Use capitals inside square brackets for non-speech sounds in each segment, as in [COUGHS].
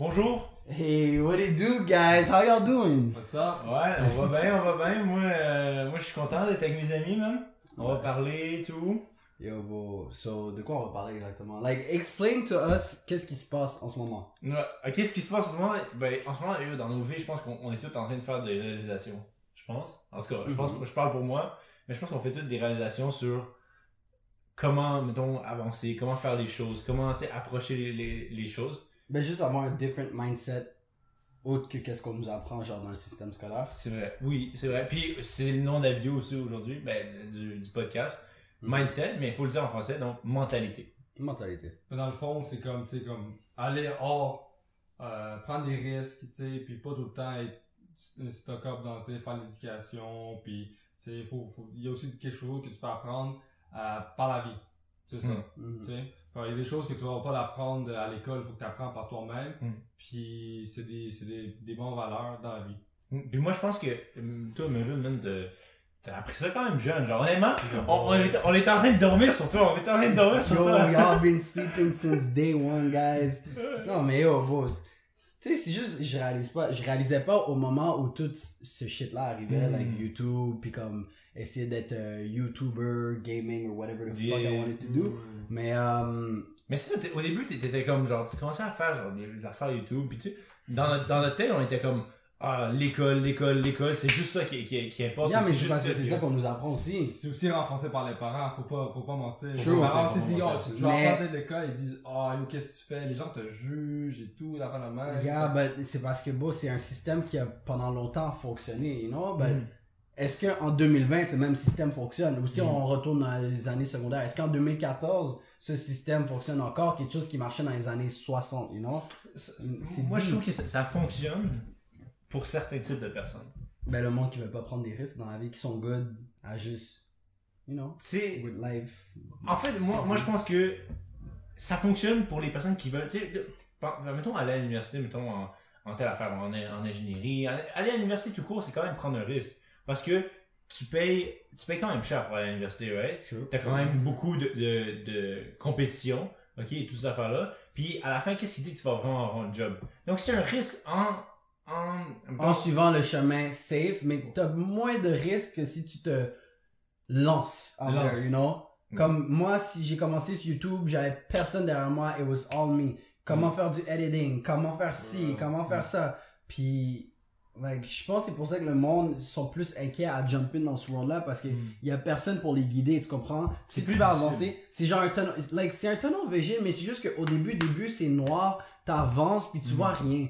Bonjour. Hey, what it do, guys? How y'all doing? What's up? Ouais, on va bien, on va bien. Moi, euh, moi, je suis content d'être avec mes amis, man. On va parler, tout. Yo, bro, so, de quoi on va parler exactement? Like, explain to us qu'est-ce qui se passe en ce moment. Ouais. Qu'est-ce qui se passe en ce moment? Ben, en ce moment, dans nos vies, je pense qu'on on est tous en train de faire des réalisations. Je pense. En tout cas, je pense, je parle pour moi. Mais je pense qu'on fait toutes des réalisations sur comment, mettons, avancer, comment faire les choses, comment, tu sais, approcher les, les, les choses. Ben, juste avoir un different mindset autre que qu'est-ce qu'on nous apprend, genre, dans le système scolaire. C'est vrai. Oui, c'est vrai. Puis, c'est le nom de la vidéo aussi aujourd'hui, ben, du, du podcast. Mindset, mais il faut le dire en français, donc mentalité. Mentalité. Dans le fond, c'est comme, tu sais, comme aller hors, euh, prendre des risques, tu sais, puis pas tout le temps être stock up dans, tu sais, faire l'éducation, puis, tu sais, faut, faut, il y a aussi quelque chose que tu peux apprendre euh, par la vie. C'est ça. Mhm. Tu sais? Il y a des choses que tu vas pas l'apprendre à l'école, faut que tu apprennes par toi-même, Mm. puis c'est des, c'est des, des bonnes valeurs dans la vie. Puis moi, je pense que, euh, toi, Melun, man, t'as- t'as appris ça quand même jeune. Genre, honnêtement, on, on, était, on était en train de dormir sur toi. On était en train de dormir sur Yo, toi. y'all [LAUGHS] been sleeping since day one, guys. Non, mais yo, boss. Tu sais, c'est juste, je réalise pas, je réalisais pas au moment où tout ce shit-là arrivait, Mm. like YouTube, puis comme essayer d'être euh, YouTuber, gaming, or whatever the fuck I wanted to do. Mais, euh, Mais ça, au début, t'étais comme, genre, tu commençais à faire, genre, des affaires YouTube. Puis tu sais, dans notre, dans notre tête, on était comme, ah, l'école, l'école, l'école, c'est juste ça qui, qui, qui importe. yeah, mais c'est c'est c'est ça qu'on nous apprend aussi. C'est aussi renforcé par les parents, faut pas, faut pas mentir. True. les parents disent, mentir. oh, tu tu vas rentrer de l'école, ils disent, oh, yo, qu'est-ce que tu fais? Les gens te jugent et tout, la fin de la main. Yeah, but c'est parce que, bon, c'est un système qui a pendant longtemps fonctionné, you know? But Mm. est-ce qu'en 2020, ce même système fonctionne? Ou si on retourne dans les années secondaires, est-ce qu'en 2014, ce système fonctionne encore? Quelque chose qui marchait dans les années 60, you know? C'est- C'est Moi, je trouve que ça, ça fonctionne pour certains types de personnes. Ben, le monde qui veut pas prendre des risques dans la vie, qui sont good à juste, you know, Tu sais, with life. En fait, moi, moi je pense que ça fonctionne pour les personnes qui veulent. Tu sais, par- mettons, aller à l'université, mettons, en, en telle affaire, en, en ingénierie. Aller à l'université tout court, c'est quand même prendre un risque. Parce que tu payes, tu payes quand même cher pour aller à l'université, right? True. T'as quand même beaucoup de, de, de compétition, ok, et toutes ces affaires-là. Puis à la fin, qu'est-ce qui dit que tu vas vraiment avoir un job? Donc c'est un risque en. En, En suivant le chemin safe, mais t'as moins de risques que si tu te lances en Lance. vrai, you know? Comme moi, si j'ai commencé sur YouTube, j'avais personne derrière moi, it was all me. Comment faire du editing, comment faire ci, comment faire ça? Puis, like, je pense que c'est pour ça que le monde sont plus inquiets à jumper dans ce world-là parce que il y a personne pour les guider, tu comprends? Si C'est tu plus vas avancer, c'est genre un tunnel, like, c'est un tunnel VG, mais c'est juste qu'au début, début, c'est noir, t'avances, puis tu vois rien.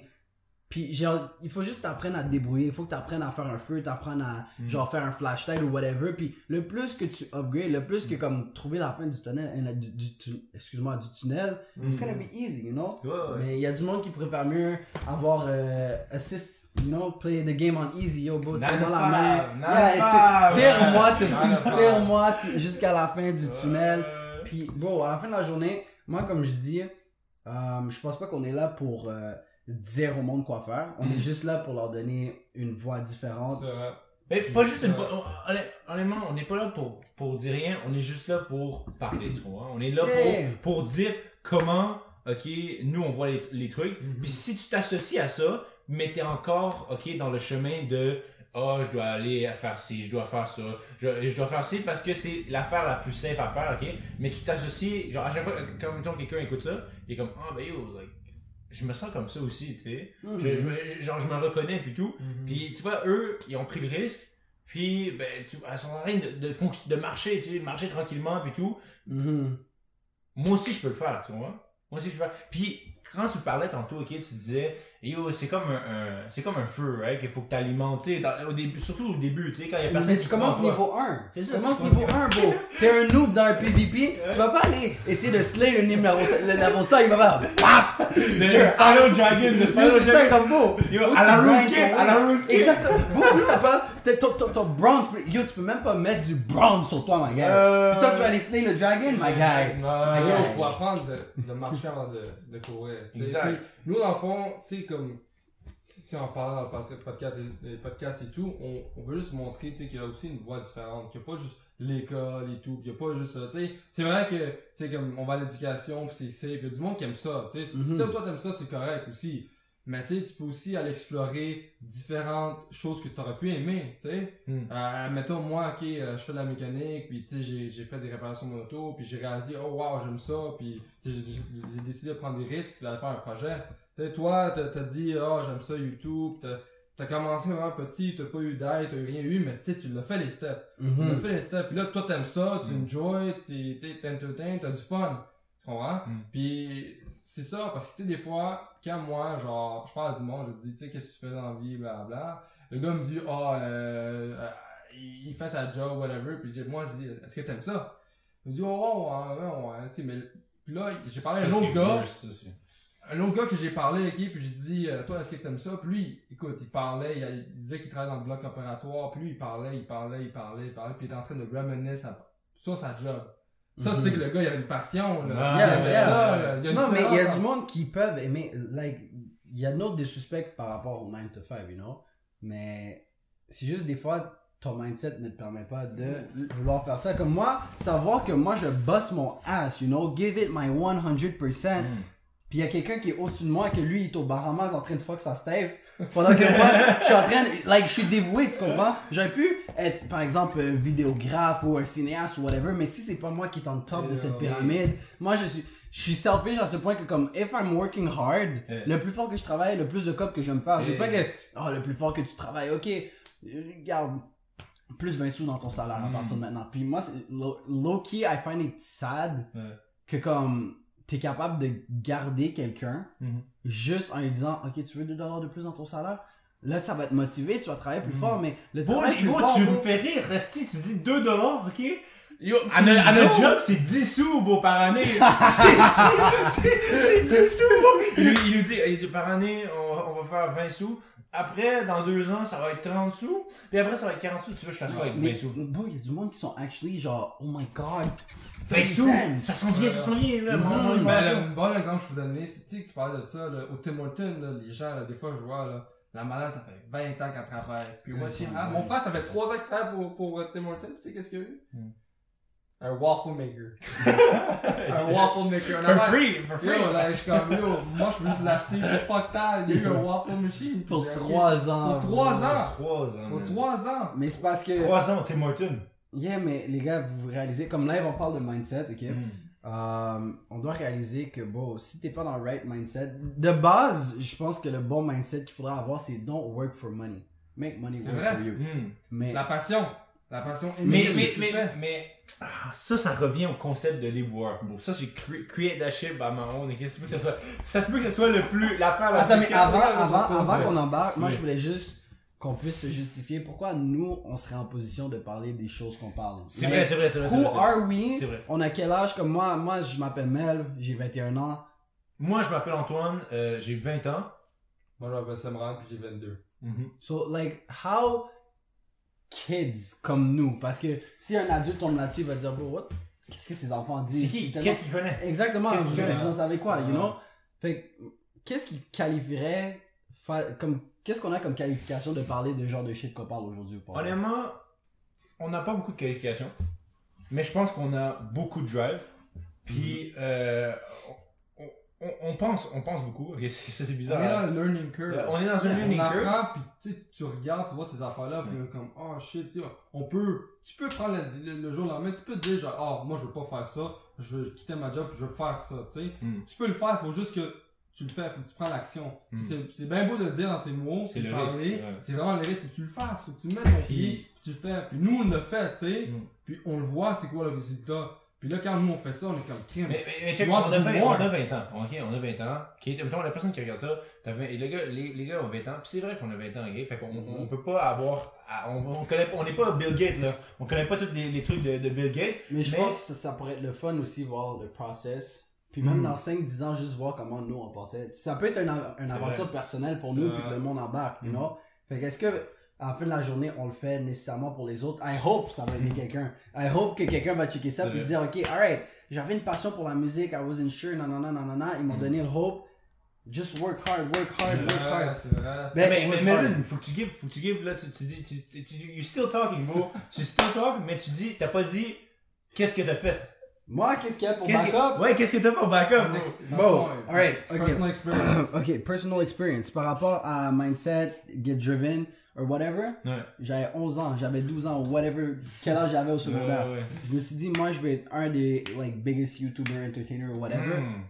Puis genre, il faut juste t'apprendre à te débrouiller, il faut que t'apprennes à faire un feu, t'apprennes à genre faire un flashlight ou whatever. Puis le plus que tu upgrades, le plus que comme trouver la fin du tunnel, euh, du, du excuse-moi, du tunnel, it's gonna be easy, you know? Ouais, ouais. Mais il y a du monde qui préfère mieux avoir euh, assist, you know, play the game on easy, yo, bro, tire-moi to la main. Yeah, tire- tire-moi, tire-moi jusqu'à la fin du tunnel. Puis, bro, à la fin de la journée, moi, comme je dis, euh, je pense pas qu'on est là pour euh, dire au monde quoi faire. On est juste là pour leur donner une voix différente. C'est vrai. Mais pas juste une honn- Honnêtement, on n'est pas là pour, pour dire rien, on est juste là pour parler, tu vois. On est là Yeah. pour, pour dire comment, ok, nous on voit les, les trucs. Mm-hmm. Puis si tu t'associes à ça, mais t'es encore, ok, dans le chemin de, oh, je dois aller faire ci, je dois faire ça, je, je dois faire ci parce que c'est l'affaire la plus safe à faire, ok. Mais tu t'associes, genre à chaque fois, quand mettons, quelqu'un écoute ça, il est comme, ah, ben yo, like, je me sens comme ça aussi, tu sais. Mhm. Je, je- genre, je me reconnais puis tout. Puis, tu vois, eux, ils ont pris le risque. Puis, ben, tu, elles sont en train de, de, de marcher, tu sais, marcher tranquillement puis tout. Mhm. Moi aussi, je peux le faire, tu vois. Moi aussi, je peux le faire. Puis, quand tu parlais tantôt, ok, tu disais, yo, c'est comme un, un- c'est comme un feu, right, qu'il faut que t'alimentes, tu au début, surtout au début, tu sais, quand il y a personne Mais tu commences niveau 1. C'est Tu ça, commences tu niveau 1, bro. T'es un noob dans un PvP. Tu vas pas aller essayer de slay le numéro le level 5. Il va faire PAP! Le Final Dragon, le Yo, Final C'est ça Dragon. comme beau. Yo, à la RuneScape, à la. RuneScape. Exactement. Bro, si t'as pas, t'as- bronze, yo, tu peux même pas mettre du bronze sur toi, my guy. Euh, Puis toi, tu vas aller slay le dragon, my guy. Ouais. My Il guy. faut apprendre de, de marcher avant de, de courir. Exact. Puis, nous, dans le fond, tu sais, comme, tu sais, en parlant dans le podcast, les podcasts et tout, on, on veut juste montrer, tu sais, qu'il y a aussi une voie différente, qu'il n'y a pas juste l'école et tout, qu'il n'y a pas juste ça, tu sais. C'est vrai que, tu sais, comme, on va à l'éducation pis c'est safe, il y a du monde qui aime ça, tu sais. Si Mhm. toi, toi, t'aimes ça, c'est correct aussi. Mais tu sais, tu peux aussi aller explorer différentes choses que tu aurais pu aimer, tu sais. Mm. Euh, mettons, moi, ok, euh, je fais de la mécanique, puis tu sais, j'ai, fait des réparations de moto, puis j'ai réalisé, oh wow, j'aime ça, puis tu sais, j'ai, décidé de prendre des risques, puis d'aller faire un projet. Tu sais, toi, t'as, t'as dit, oh, j'aime ça, YouTube, t'as, commencé vraiment petit, t'as pas eu d'aide, t'as rien eu, mais tu sais, tu l'as fait les steps. Tu Mhm. l'as fait les steps, puis là, toi, t'aimes ça, tu enjoy, t'es, t'es, t'entertains, t'as du fun. Tu comprends? Mm. Puis c'est ça, parce que tu sais, des fois, quand moi, genre, je parle à du monde, je dis, tu sais, qu'est-ce que tu fais dans la vie, blablabla. Le gars me dit, ah, euh, euh, il fait sa job, whatever. Puis je dis, moi, je dis, est-ce que t'aimes ça? Il me dit, oh, ouais, ouais, ouais, ouais, tu sais, mais puis là, j'ai parlé à un autre gars, ça, un autre gars que j'ai parlé avec lui, puis j'ai dit, euh, toi, est-ce que t'aimes ça? Puis lui, écoute, il parlait, il, il disait qu'il travaillait dans le bloc opératoire, puis lui, il parlait, il parlait, il parlait, il parlait, puis il était en train de reminisce à- sur sa job. Ça, tu sais que le gars, il avait une passion, là. Ah, il aimait yeah. ça, là. Il y a une Non, mais il y a du monde qui peuvent aimer, like, il y a d'autres des suspects par rapport au 9 to 5, you know? Mais c'est juste des fois, ton mindset ne te permet pas de vouloir faire ça. Comme moi, savoir que moi je bosse mon ass, you know, give it my 100%. Puis il y a quelqu'un qui est au-dessus de moi, que lui, il est au Bahamas en train de fuck sa Steph. Pendant que moi, je suis en train de, like, je suis dévoué, tu comprends? J'aurais pu être, par exemple, un vidéographe ou un cinéaste ou whatever, mais si c'est pas moi qui est en top de cette pyramide, moi, je suis, je suis selfish à ce point que comme, if I'm working hard, Yeah. le plus fort que je travaille, le plus de cop que je vais me faire. Je veux Yeah. pas que, oh, le plus fort que tu travailles, ok, regarde, plus 20 sous dans ton salaire à Mm. partir de maintenant. Puis moi, low, low key, I find it sad que comme t'es capable de garder quelqu'un Mhm. juste en lui disant ok tu veux 2 dollars de plus dans ton salaire? Là ça va te motiver tu vas travailler plus fort mais le Bro, travail les plus fort tu bro, me fais rire, Resti, tu dis 2 dollars, ok? Yo, à, notre, à notre job, c'est 10 sous, bro, par année. [LAUGHS] C'est- c'est c'est- c'est 10 sous, bro. Il, nous- il nous dit, il dit, par année, on, va- on va faire 20 sous. Après, dans deux ans, ça va être 30 sous. Puis après, ça va être 40 sous. Tu veux que je fasse quoi avec 20 mais sous? bro, il y a du monde qui sont actually genre oh my god 20 sous! Ça s'en vient, ça s'en vient, là. Mon- mon Ben, bon exemple que je peux donner, c'est, tu sais, que tu parlais de ça, là, au Tim Hortons, là, les gens, là, des fois, je vois, là, la malade, ça fait 20 ans qu'elle travaille. Puis moi, ah, mon frère, ça fait 3 ans qu'il travaille pour, pour euh, Tim Hortons, tu sais, qu'est-ce qu'il y a eu? Hmm. Un waffle maker. [LAUGHS] un waffle maker. Un For free, for free. Yo, là, je suis comme, yo, moi, je veux juste l'acheter pour fuck that. Il y a eu un waffle machine. pour 3 ans Pour. 3 ans. 3 ans. Pour man. 3 ans. mais c'est parce que 3 ans, Tim Horton. yeah mais les gars vous réalisez comme là on parle de mindset ok? Mm. Euh, on doit réaliser que bon, si t'es pas dans le right mindset, de base, je pense que le bon mindset qu'il faudra avoir, c'est don't work for money. Make money work vrai. for you. Mm. Mais La passion. La passion Mais, mais, mais, mais, ah, ça, ça revient au concept de live work, bro. Ça, j'ai cre- create that shit by my own. Ça se peut que ce soit, ça se peut que ce soit le plus, l'affaire la attends, plus mais avant, avant, avant qu'on embarque, moi Oui. je voulais juste qu'on puisse se justifier pourquoi nous on serait en position de parler des choses qu'on parle. C'est vrai, c'est vrai, c'est vrai. c'est Who vrai, c'est vrai. are we? C'est vrai. On a quel âge? Comme moi? Moi, je m'appelle Mel, j'ai 21 ans. Moi, je m'appelle Antoine, euh, j'ai 20 ans. Moi, je m'appelle Samran, puis j'ai 22. So, like, how kids comme nous? Parce que si un adulte tombe là-dessus, il va dire, bro, what? Qu'est-ce que ces enfants disent? C'est qui? tellement- Qu'est-ce qu'il connaît? Exactement, Qu'est-ce vous, qu'il fait, vous en savez quoi, you know? Fait que, qu'est-ce qui qualifierait, comme, qu'est-ce qu'on a comme qualification de parler de genre de shit qu'on parle aujourd'hui ou pas? Honnêtement, on n'a pas beaucoup de qualifications. Mais je pense qu'on a beaucoup de drive. Puis, euh, on, on, on pense, on pense beaucoup. Ok, [LAUGHS] c'est- c'est On bizarre. est dans le learning curve. Euh, on est dans un on learning curve. apprend, puis tu regardes, tu vois ces affaires-là, puis là, comme, oh shit, tu on peut, tu peux prendre le, le- le jour au lendemain, tu peux te dire, genre, oh, moi, je veux pas faire ça, je veux quitter ma job, je veux faire ça, tu sais. Mm. Tu peux le faire, faut juste que tu le fais, faut que tu prends l'action. Mm. C'est, c'est bien beau de le dire dans tes mots, C'est le parler, c'est vraiment le risque, faut que tu le fasses, faut que tu le mettes ton pied, puis tu le fais. Puis nous, on le fait, tu sais, Mm. puis on le voit, c'est quoi le résultat? Puis là, quand nous, on fait ça, on est comme crime. Mais, mais, mais check, on a, do 20, you on a 20 ans, ok, on a 20 ans, ok, mettons, la personne qui regarde ça, t'as 20, et les gars, les, les gars ont 20 ans, pis c'est vrai qu'on a 20 ans, ok, fait qu'on on peut pas avoir, on, on connaît, on n'est pas Bill Gates, là, on connaît pas tous les, les trucs de, de Bill Gates, Mais je pense que ça, ça pourrait être le fun aussi, voir le process. Puis même Mm. dans 5-10 ans, juste voir comment nous on pensait. Ça peut être une, C'est aventure vrai. personnelle pour nous, puis que le monde embarque, you Mm. know? Fait qu'est-ce que, à la fin de la journée, on le fait nécessairement pour les autres? I hope ça va aider [LAUGHS] quelqu'un. I hope que quelqu'un va checker ça puis se dire, ok, alright, j'avais une passion pour la musique, I wasn't sure, nanana, nanana. Ils m'ont Mm. donné le hope. Just work hard, work hard, work Ouais, hard. c'est vrai. Ben, mais, mais, mais. Melvin, faut que tu gives, faut que tu gives, là, tu, tu dis, tu, tu, tu- you still talking, bro, [LAUGHS] tu still talking, mais tu dis, t'as pas dit, qu'est-ce que t'as fait? Moi, qu'est-ce qu'il y a pour Qu'est-ce que- backup? Ouais, qu'est-ce que t'as pour backup? Bon, fond, alright, ok. Personal experience. [COUGHS] ok, personal experience. Par rapport à mindset, get driven, or whatever, Ouais. j'avais 11 ans, j'avais 12 ans, whatever, quel âge j'avais au secondaire. Ouais, ouais. Je me suis dit, moi, je vais être un des, like, biggest YouTuber, entertainer, or whatever. Mm.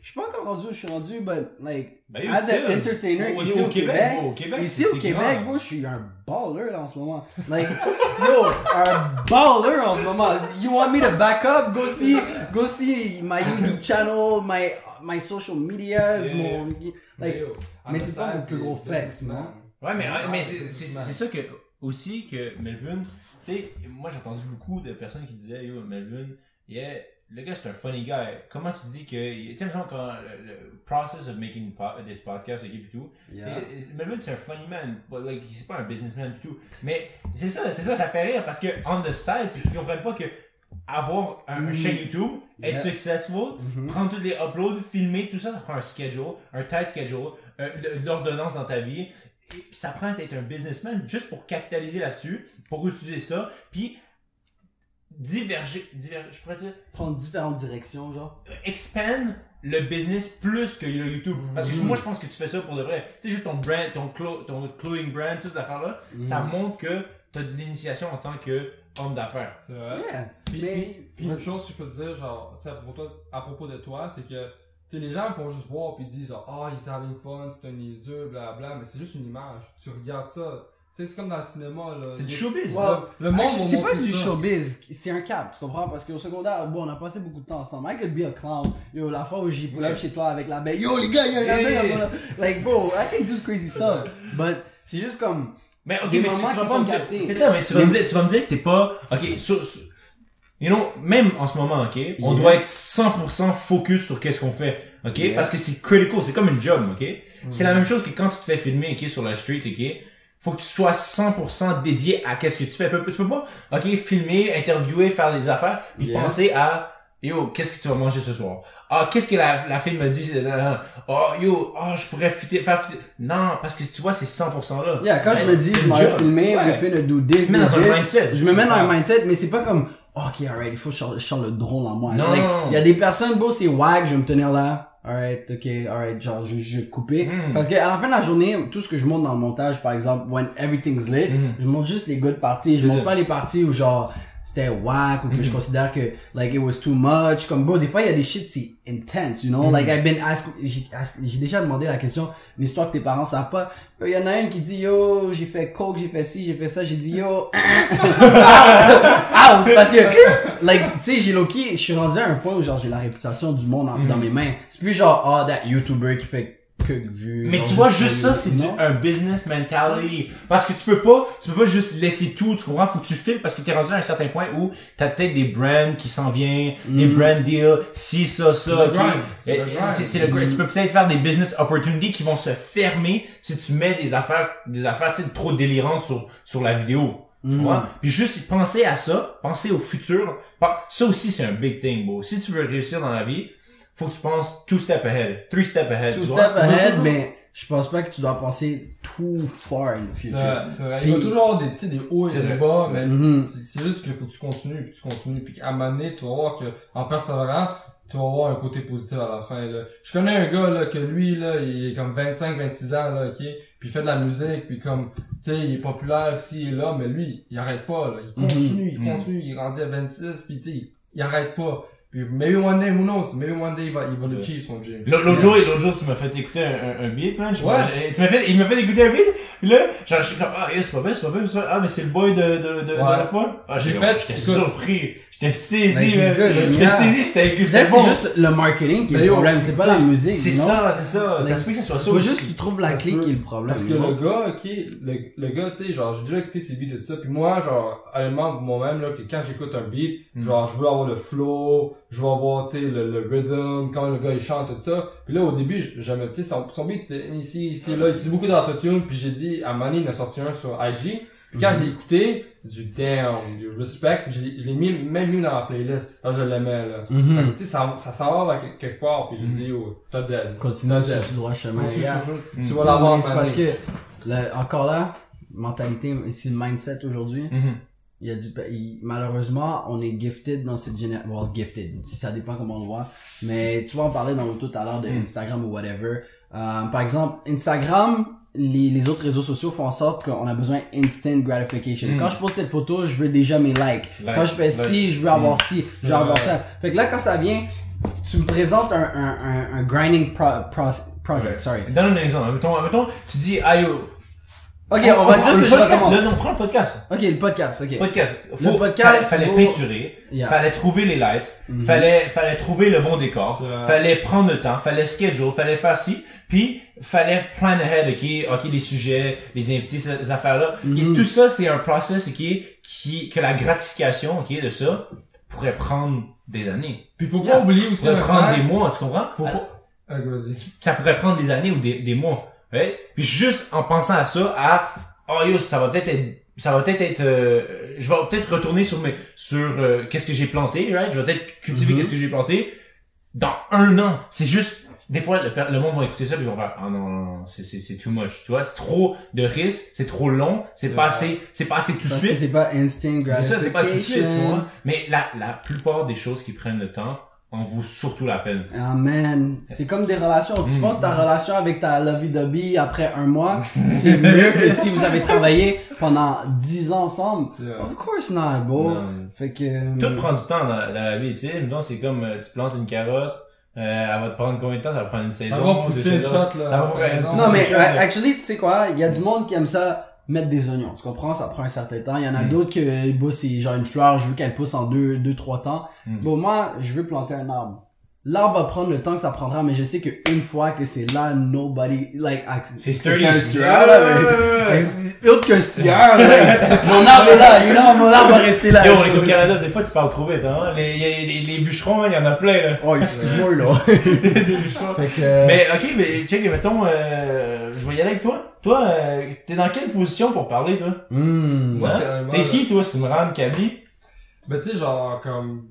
Je suis pas encore rendu où je suis rendu, but, like, Ben, as an entertainer, au- ici au au, Québec, Québec, au Québec, ici au Québec, moi, je suis un baller, là, en ce moment. Like, [LAUGHS] yo, un baller en ce moment. You want me to back up? Go see, go see my YouTube channel, my, my social medias, Yeah. mon, like, yo, mais c'est pas mon plus gros flex, businessman. Ouais, mais, ouais, mais c'est, c'est, c'est c'est ça que, aussi, que Melvin, tu sais, moi j'ai entendu beaucoup de personnes qui disaient, yo, Melvin, yeah, le gars c'est un funny guy. Comment tu dis que, tu sais, quand le, le process of making this podcast, et tout, Yeah. Melvin c'est un funny man, but like, c'est pas un businessman et tout. Mais c'est ça, c'est ça, ça fait rire parce que, on the side, c'est qu'ils comprennent pas que, avoir un, un chaîne YouTube, être Yeah. successful, prendre tous les uploads, filmer, tout ça, ça prend un schedule, un tight schedule, euh, l'ordonnance dans ta vie. Et puis ça prend d'être un businessman juste pour capitaliser là-dessus, pour utiliser ça, puis diverger, diverger, je pourrais dire, Prendre différentes directions, genre. euh, expand le business plus que le YouTube. Parce que moi, je pense que tu fais ça pour de vrai. Tu sais, juste ton brand, ton, clo ton clothing brand, toutes ces affaires-là, ça montre que tu as de l'initiation en tant que homme d'affaires. C'est vrai. Yeah. Puis, Mais- puis- puis une chose que je peux te dire, genre, tu sais, à propos, de toi- à propos de toi, c'est que, sais, les gens font juste voir puis ils disent, genre, ah, he's having fun, c'est un niaiseux, bla mais c'est juste une image. Tu regardes ça. Tu sais, c'est comme dans le cinéma, là. C'est du showbiz. Ouais. Le monde c'est pas du ça. showbiz, c'est un cap, tu comprends? Parce qu'au secondaire, bon, on a passé beaucoup de temps ensemble. I could be a clown. Yo, la fois où j'ai pull up chez toi avec la belle, yo, les gars, il y a un Yeah. belle là Like, bro, I can do crazy stuff. But, c'est juste comme, Mais ok, mais tu, tu vas pas me dire. C'est ça, mais tu vas, Mais- me dire, tu vas me dire que t'es pas. Ok, sur, sur- you know, même en ce moment, ok, on doit être 100% focus sur qu'est-ce qu'on fait, ok, Yeah. parce que c'est critical, c'est comme une job, ok? C'est la même chose que quand tu te fais filmer, ok, sur la street, ok? Faut que tu sois 100% dédié à qu'est-ce que tu fais. Tu peux, pas, ok, filmer, interviewer, faire des affaires, puis Yeah. penser à, yo, qu'est-ce que tu vas manger ce soir? Ah, qu'est-ce que la, la fille me dit? Oh, yo, oh, je pourrais fitter, faire fitter. Non, parce que tu vois, c'est 100% là. yeah, quand je Mais me dis, je m'en vais filmer, Ouais. le fait de do this, Tu te mets dans un mindset. Je me mets dans un mindset, mais c'est pas comme, ok, alright, il faut que je sorte- le drôle en moi. Non. Like, il y a des personnes, beau, c'est wag, je vais me tenir là. Alright, ok, alright, genre, je, je vais couper. Mm. Parce que à la fin de la journée, tout ce que je monte dans le montage, par exemple, when everything's lit, Mm. je monte juste les good parties. Je monte ça. pas les parties où genre, c'était whack ou que je Mm. considère que, like, it was too much. Comme, bro, des fois, il y a des shit, c'est intense, you know? Mm. Like, I've been asked, j'ai déjà demandé la question, une histoire que tes parents savent pas. Il y en a une qui dit, yo, j'ai fait coke, j'ai fait ci, j'ai fait ça, j'ai dit, yo, [LAUGHS] ah, parce que, like, tu sais, j'ai Loki, je suis rendu à un point où, genre, j'ai la réputation du monde en- Mm. dans mes mains. C'est plus genre, ah, that YouTuber qui fait que. Mais tu vois, juste ça, c'est du- un business mentality. Parce que tu peux pas, tu peux pas juste laisser tout, tu comprends? Faut que tu files parce que t'es rendu à un certain point où t'as peut-être des brands qui s'en viennent, des brand deals, si, ça, ça, ok? C'est le. C'est le. Tu peux peut-être faire des business opportunities qui vont se fermer si tu mets des affaires, des affaires, tu sais, trop délirantes sur, sur la vidéo. Tu vois? Puis juste penser à ça, penser au futur. Ça aussi, c'est un big thing, bro. Si tu veux réussir dans la vie, faut que tu penses two step ahead, three step ahead. Two tu step vois? ahead, mais je pense pas que tu dois penser too far in the future. c'est vrai. Il va toujours avoir des, tu sais, des hauts et des bas, mais Mhm. c'est juste qu'il faut que tu continues, puis tu continues, puis à un moment donné, tu vas voir que, en persévérant, tu vas voir un côté positif à la fin, là. Je connais un gars, là, que lui, là, il est comme 25, 26 ans, là, ok? Puis il fait de la musique, puis comme, tu sais, il est populaire ici et là, mais lui, il arrête pas, là. Il continue, il Mhm. continue, il est rendu à 26, puis tu sais, il, il arrête pas. Puis maybe one day, who knows, maybe one day, il va, il va le Ouais. son dream. L'autre jour, l'autre jour, tu m'as fait écouter un, un, un beat, man. Je- Ouais. Tu m'as fait, il m'a fait écouter un beat. Puis là, genre, je suis comme, ah, yeah, c'est pas bien, c'est pas bien, c'est pas bien. Ah, mais c'est le boy de, de, de, de la fois. Ah, J'ai fait- j'étais surpris. J'étais saisi, man. J'étais saisi, c'était, c'était bon. c'est juste le marketing qui est le problème, c'est pas la musique. C'est ça, c'est ça. Ça se peut que ça soit ça Faut juste que tu trouves la clé qui est le problème. Parce que le gars, ok, le, le gars, tu sais, genre, j'ai déjà écouté ses beats et tout ça, puis moi, genre, honnêtement, moi-même, là, que quand j'écoute un beat, Mm. genre, je veux avoir le flow, je veux avoir, tu sais, le, le rhythm, quand le gars, il chante, tout ça. Puis là, au début, j'aimais, tu sais, son, son beat, euh, ici, ici, là, il utilise beaucoup d'autotune, puis j'ai dit, à donné, il en a sorti un sur IG, puis quand je l'ai écouté, du damn, du respect, je l'ai- je l'ai mis, même mis dans la playlist, que je l'aimais, là. Mhm. Fait que, tu sais, ça, ça s'en va vers quelque part, puis j'ai dit, oh, t'as dead. Continue sur ce droit chemin. Continue yeah. sur- Mm. Tu vas l'avoir, c'est parce que, le- encore là, mentalité, c'est le mindset aujourd'hui. Mhm. Il y a du, il- malheureusement, on est gifted dans cette génération, well, gifted, ça dépend comment on le voit. Mais tu vois, on parlait dans l'auto tout à l'heure de Instagram ou whatever. Euh, par exemple, Instagram, les, les autres réseaux sociaux font en sorte qu'on a besoin instant gratification. Quand je pose cette photo, je veux déjà mes likes. Like, quand je fais like. ci, je veux avoir ci, je veux avoir ça. Fait que là, quand ça vient, tu me présentes un, un, un, un grinding pro, pro- project, sorry. Donne un exemple. Mettons, mettons, tu dis, aïe, Ok, on va dire le que je podcast, recommence. là, non, prends le podcast. Ok, le podcast, ok. Podcast. Le podcast, Fallait, fallait faut- peinturer. Yeah. Fallait trouver les lights. Fallait, fallait trouver le bon décor. Fallait prendre le temps. Fallait schedule. Fallait faire ci. Puis, fallait plan ahead, ok, ok, les sujets, les invités, ces affaires-là. Ok, Tout ça, c'est un process, ok, qui, que la gratification, ok, de ça, pourrait prendre des années. Puis faut pas Yeah. oublier aussi pourrait prendre des mois, tu comprends? Faut pas. Vas-y. ça pourrait prendre des années ou des, des mois. Right? Puis juste en pensant à ça, à oh yo, ça va peut-être être ça va peut-être être euh, je vais peut-être retourner sur mes sur euh, qu'est-ce que j'ai planté, right? Je vais peut-être cultiver qu'est-ce que j'ai planté dans un an. C'est juste des fois le, le monde va écouter ça puis ils vont faire ah non non, non c'est c'est c'est too much, tu vois, c'est trop de risques, c'est trop long, c'est pas assez c'est pas assez tout de suite. c'est pas instant C'est ça, c'est pas tout de suite, tu gratification. vois. Mais la la plupart des choses qui prennent le temps en vaut surtout la peine. Ah man, c'est comme des relations. Tu penses ta relation avec ta lovey-dovey après un mois, c'est mieux que si vous avez travaillé pendant 10 ans ensemble. C'est vrai. Of course not, bro. Non. Fait que... Tout prend du temps dans la, dans la vie, tu sais. Mettons, c'est comme, euh, tu plantes une carotte, euh, elle va te prendre combien de temps? Ça va prendre une saison. Ça va pousser une saisons. shot, là. Non, mais euh, actually, tu sais quoi, il y a du monde qui aime ça mettre des oignons. Tu comprends? Ça prend un certain temps. Il y en a d'autres que, bon, c'est genre une fleur, je veux qu'elle pousse en deux, deux, trois temps. Bon, moi, je veux planter un arbre. L'arbre va prendre le temps que ça prendra, mais je sais qu'une fois que c'est là, nobody, like, C'est sturdy. Autre sueur, like, mon arbre est là, you know, mon arbre va rester là. Yo, on est au Canada, des fois, tu parles trop vite, hein. Les, les, les bûcherons, il y en a plein, là. Oh, excuse-moi, là. [LAUGHS] Des bûcherons. fait que, Mais, ok, mais, check, mettons, euh, je vais y aller avec toi. Toi, euh, t'es dans quelle position pour parler, toi? Hein? moi, T'es qui, toi, Simran, Kaby? Ben, tu sais, genre, comme,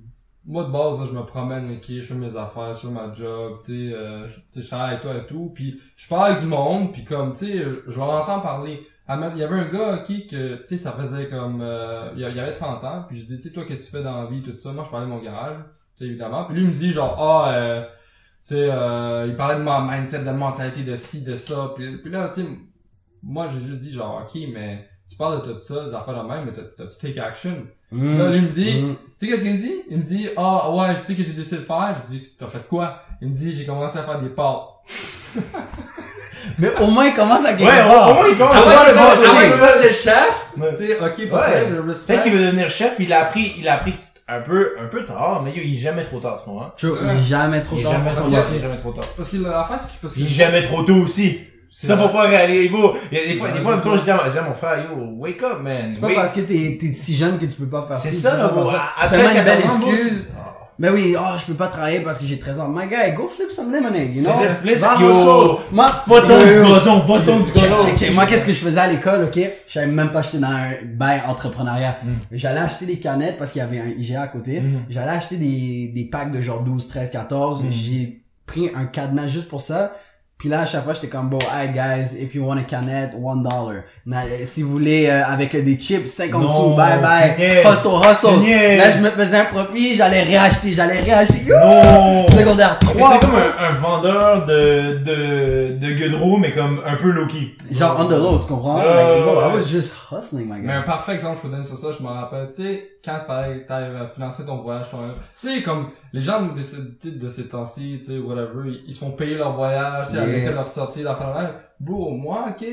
moi, de base, là, je me promène, ok, je fais mes affaires, je fais ma job, tu sais, euh, je tu sais, je travaille avec toi et tout, puis je parle avec du monde, puis comme, tu sais, je leur entends parler. Ma- Il y avait un gars, ok, que, tu sais, ça faisait comme, euh, il y avait 30 ans, puis je dis, tu sais, toi, qu'est-ce que tu fais dans la vie, tout ça, moi, je parlais de mon garage, tu sais, évidemment, puis lui, il me dit, genre, ah, euh, tu sais, euh, il parlait de ma mindset, de mentalité, de ci, de ça, puis, puis là, tu sais, moi, j'ai juste dit, genre, ok, mais tu parles de tout ça, de l'affaire de même, mais t'as take action. Hmm. Là, lui il me dit, Hmm. tu sais qu'est-ce qu'il me dit? Il me dit, ah ouais, tu sais que j'ai décidé de faire? Je dis, t'as fait quoi? Il me dit, j'ai commencé à faire des pâtes. [LAUGHS] Mais au moins, il commence à quelque Ouais, au moins, il commence Ah, à ouais, faire le bon côté. Devenir chef. Ouais. Tu sais, ok, Ouais. peut-être, le respect. Peut-être qu'il veut devenir chef, il a appris, il a appris un peu, un peu tard, mais yo, il est jamais trop tard, tu comprends? True, il est jamais trop Il est tard il est jamais trop tard. Parce que la face, c'est parce que... Il est jamais trop tôt aussi. Ça faut pas réaliser, gros. Il y a des fois, des fois, même temps, je dis à, mon frère, yo, wake up, man. C'est pas parce que t'es, t'es si jeune que tu peux pas faire C'est ça, pas bro. faire À- à C'est tellement 13, une belle 14 ans, excuse. c'est- Mais oui, oh, je peux pas travailler parce que j'ai 13 ans. My guy, go flip some lemonade, you know? C'est ça, flip- Va yo. Moi, Va-t'en du gazon, va-t'en du gazon. Moi, qu'est-ce que je faisais à l'école, ok? Je savais même pas acheter dans un bail entrepreneuriat. Mm. J'allais acheter des canettes parce qu'il y avait un IGA à côté. Mm. J'allais acheter des, des packs de genre 12, 13, 14. J'ai pris un cadenas juste pour ça. Puis là, à chaque fois, j'étais comme, bon, hey guys, if you want a canette, one dollar. Na- Si vous voulez, euh, avec des chips, 50 Non, sous, bye bye. Hustle, hustle. Là, je me faisais un profit, j'allais réacheter, j'allais réacheter. Yo! Non. Secondaire 3. T'es comme un, un vendeur de, de, de Godreau, mais comme un peu low-key. Genre on the load, tu comprends? Like, bro, ouais. I was just hustling, my Mais guy. un parfait exemple, je peux donner sur ça, je me rappelle, tu sais, quand t'ailles euh, financer ton voyage, ton, tu sais, comme, les gens de, ce- tu sais, de ces temps-ci, tu sais, whatever, ils, ils se font payer leur voyage, tu sais, Yeah. avec leur sortie, leur affaire Bro, moi, ok,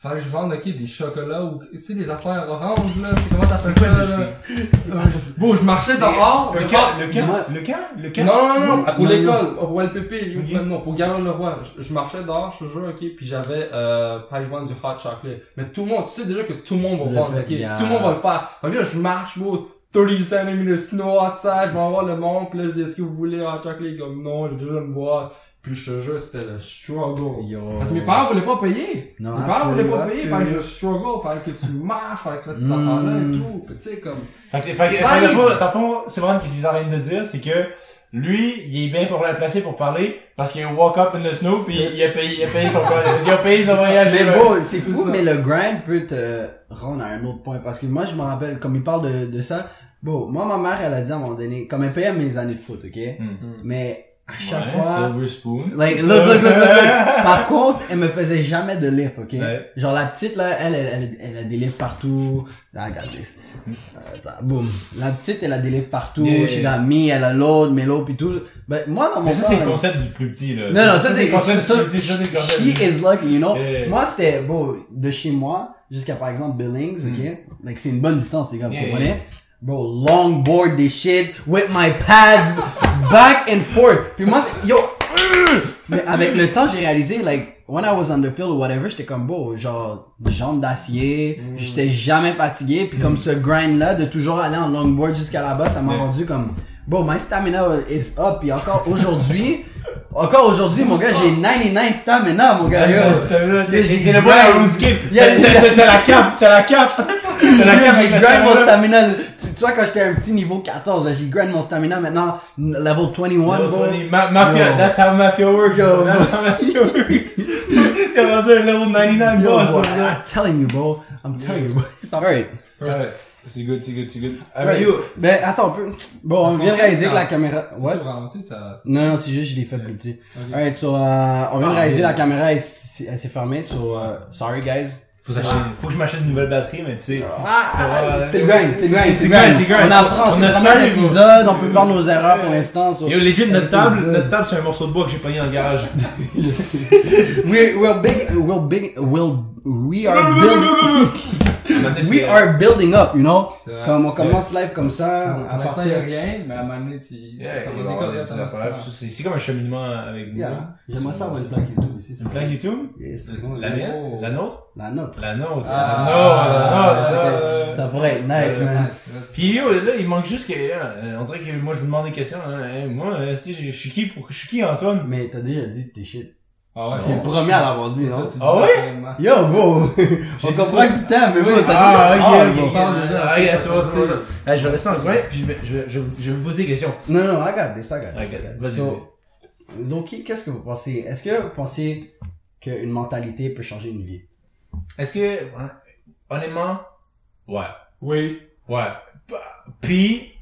fallait que je vende, ok, des chocolats ou, tu sais, des affaires oranges, là, c'est comment t'appelles ça, là? c'est- Euh, Bon, je marchais dehors, Le camp, le camp, le camp, le camp? Non, non, non, non, pour l'école, pour LPP, Ok. non, pour Gare le Roi. Je, je marchais dehors, je te jure, ok, puis j'avais, euh, fallait que je vende du hot chocolate. Mais tout le monde, tu sais déjà que tout le monde va vendre, ok, tout le monde va le faire. Donc là, je marche, moi, 30 cm snow outside, je vais voir le monde, puis là, je dis, est-ce que vous voulez hot chocolate? Comme, non, j'ai déjà une boîte. Puis je te jure, c'était le struggle. Yo. Parce que mes parents voulaient pas payer. Non, mes parents voulaient pas payer, fallait que je struggle, fallait que tu marches, fallait que tu fasses ces Mm. affaires-là et tout. Puis tu sais, comme, Fait que, fait que, fait le fond, dans le fond, c'est vraiment ce qu'ils en train de dire, c'est que, lui, il est bien pour la placer pour parler parce qu'il a walk up in the snow puis il a payé, il a payé son il a payé son voyage. Mais bon, c'est fou, ça. mais le grind peut te rendre à un autre point. Parce que moi, je me rappelle, comme il parle de, de ça, bon, moi, ma mère, elle a dit à un moment donné, comme elle payait mes années de foot, ok? Mais à chaque Ouais, fois, Silver spoon. Like, Ça. look, look, look, look, look. [LAUGHS] Par contre, elle me faisait jamais de lift, ok? Ouais. Genre, la petite, là, elle, elle, elle, elle a des lifts partout. Ah, regarde this. Attends, boum. La petite, elle a des lifts partout. Yeah. She got me, elle a l'autre, mais l'autre, pis tout. Ben, moi, dans mon Mais ça, c'est le là- concept du plus petit, là. non, non, ça c'est, le concept du plus petit, ça, c'est le concept she is lucky, you know? Yeah. Moi, c'était, bon, de chez moi jusqu'à, par exemple, Billings, ok? Like, c'est une bonne distance, les gars, vous. Yeah, comprenez? Bro, longboard des shit, with my pads, back and forth. Puis moi, yo, mais avec le temps, j'ai réalisé, like, when I was on the field or whatever, j'étais comme, beau, genre, jambes d'acier, Hmm. j'étais jamais fatigué, puis comme ce grind-là, de toujours aller en longboard jusqu'à là-bas, ça m'a Yeah. rendu comme, bon, my stamina is up, puis encore aujourd'hui, encore aujourd'hui, mon gars, j'ai 99 stamina, mon gars, yo. J'ai T'es le grind. à la t'as la cape. T'as la cape j'ai grind mon stamina. Tu, tu vois, quand j'étais un petit niveau 14, là, j'ai grind mon stamina maintenant, level 21, Level bro. 20. Ma- Mafia, that's how Mafia works. Yo, That's how Mafia works. [LAUGHS] T'es rendu un level 99 Yo, boss, bro, ça, ça. I'm telling you, bro. I'm telling you, bro. It's alright. Ouais. C'est good, c'est good, c'est good. Right. Ben, attends un peu. Bon, on vient de réaliser que la caméra, what? ça, ça- Non, non, c'est juste, je l'ai fait plus petit. Ok. Alright, so, euh, on vient de Ah, réaliser yeah. la caméra, elle, s'est fermée, so, euh, sorry guys. Faut, faut que je m'achète une nouvelle batterie, mais tu sais. Ah, c'est euh, grind, c'est grind, c'est grind, grind. c'est grind. On apprend, On a le smart premier niveau. épisode, on peut faire nos erreurs pour l'instant. Yo, legit, notre table, notre table, c'est un morceau de bois que j'ai pogné dans le garage. [LAUGHS] We're, we're big, we're big, we'll, we are building, [LAUGHS] we are building up, you know? Comme on commence live comme ça, à Pour l'instant, il y a partir. rien, mais à un moment donné, tu, Yeah, ça va. C'est c'est comme un cheminement avec nous. Yeah. J'aimerais ça avoir une plaque YouTube ici. Une plaque YouTube? La mienne? Oh. La nôtre? La nôtre. La nôtre. Ah. la nôtre, la ça, nôtre. ça pourrait être nice, man. Puis yo, là, il manque juste que, euh, on dirait que moi je vous demande des questions, hein. Moi, euh, si je je suis qui pour, je suis qui Antoine? Mais t'as déjà dit tes shit. Ah ouais, T'es le premier à l'avoir dit, C'est ça, non? Ah ouais? Yo, bro! On comprend ça. que tu t'aimes, mais bro, t'as Ah, dit... ok, Ah, ok, ok. Ah, yeah, c'est bon, c'est bon. c'est bon. Ah, je vais rester dans le coin, puis je vais, je vais, je vais, vous- poser des questions. Non, non. Ok, this. vas-y, So, Loki, qu'est-ce que vous pensez? Est-ce que vous pensez qu'une mentalité peut changer une vie? Est-ce que, hein, honnêtement, ouais. Oui. Ouais. Puis,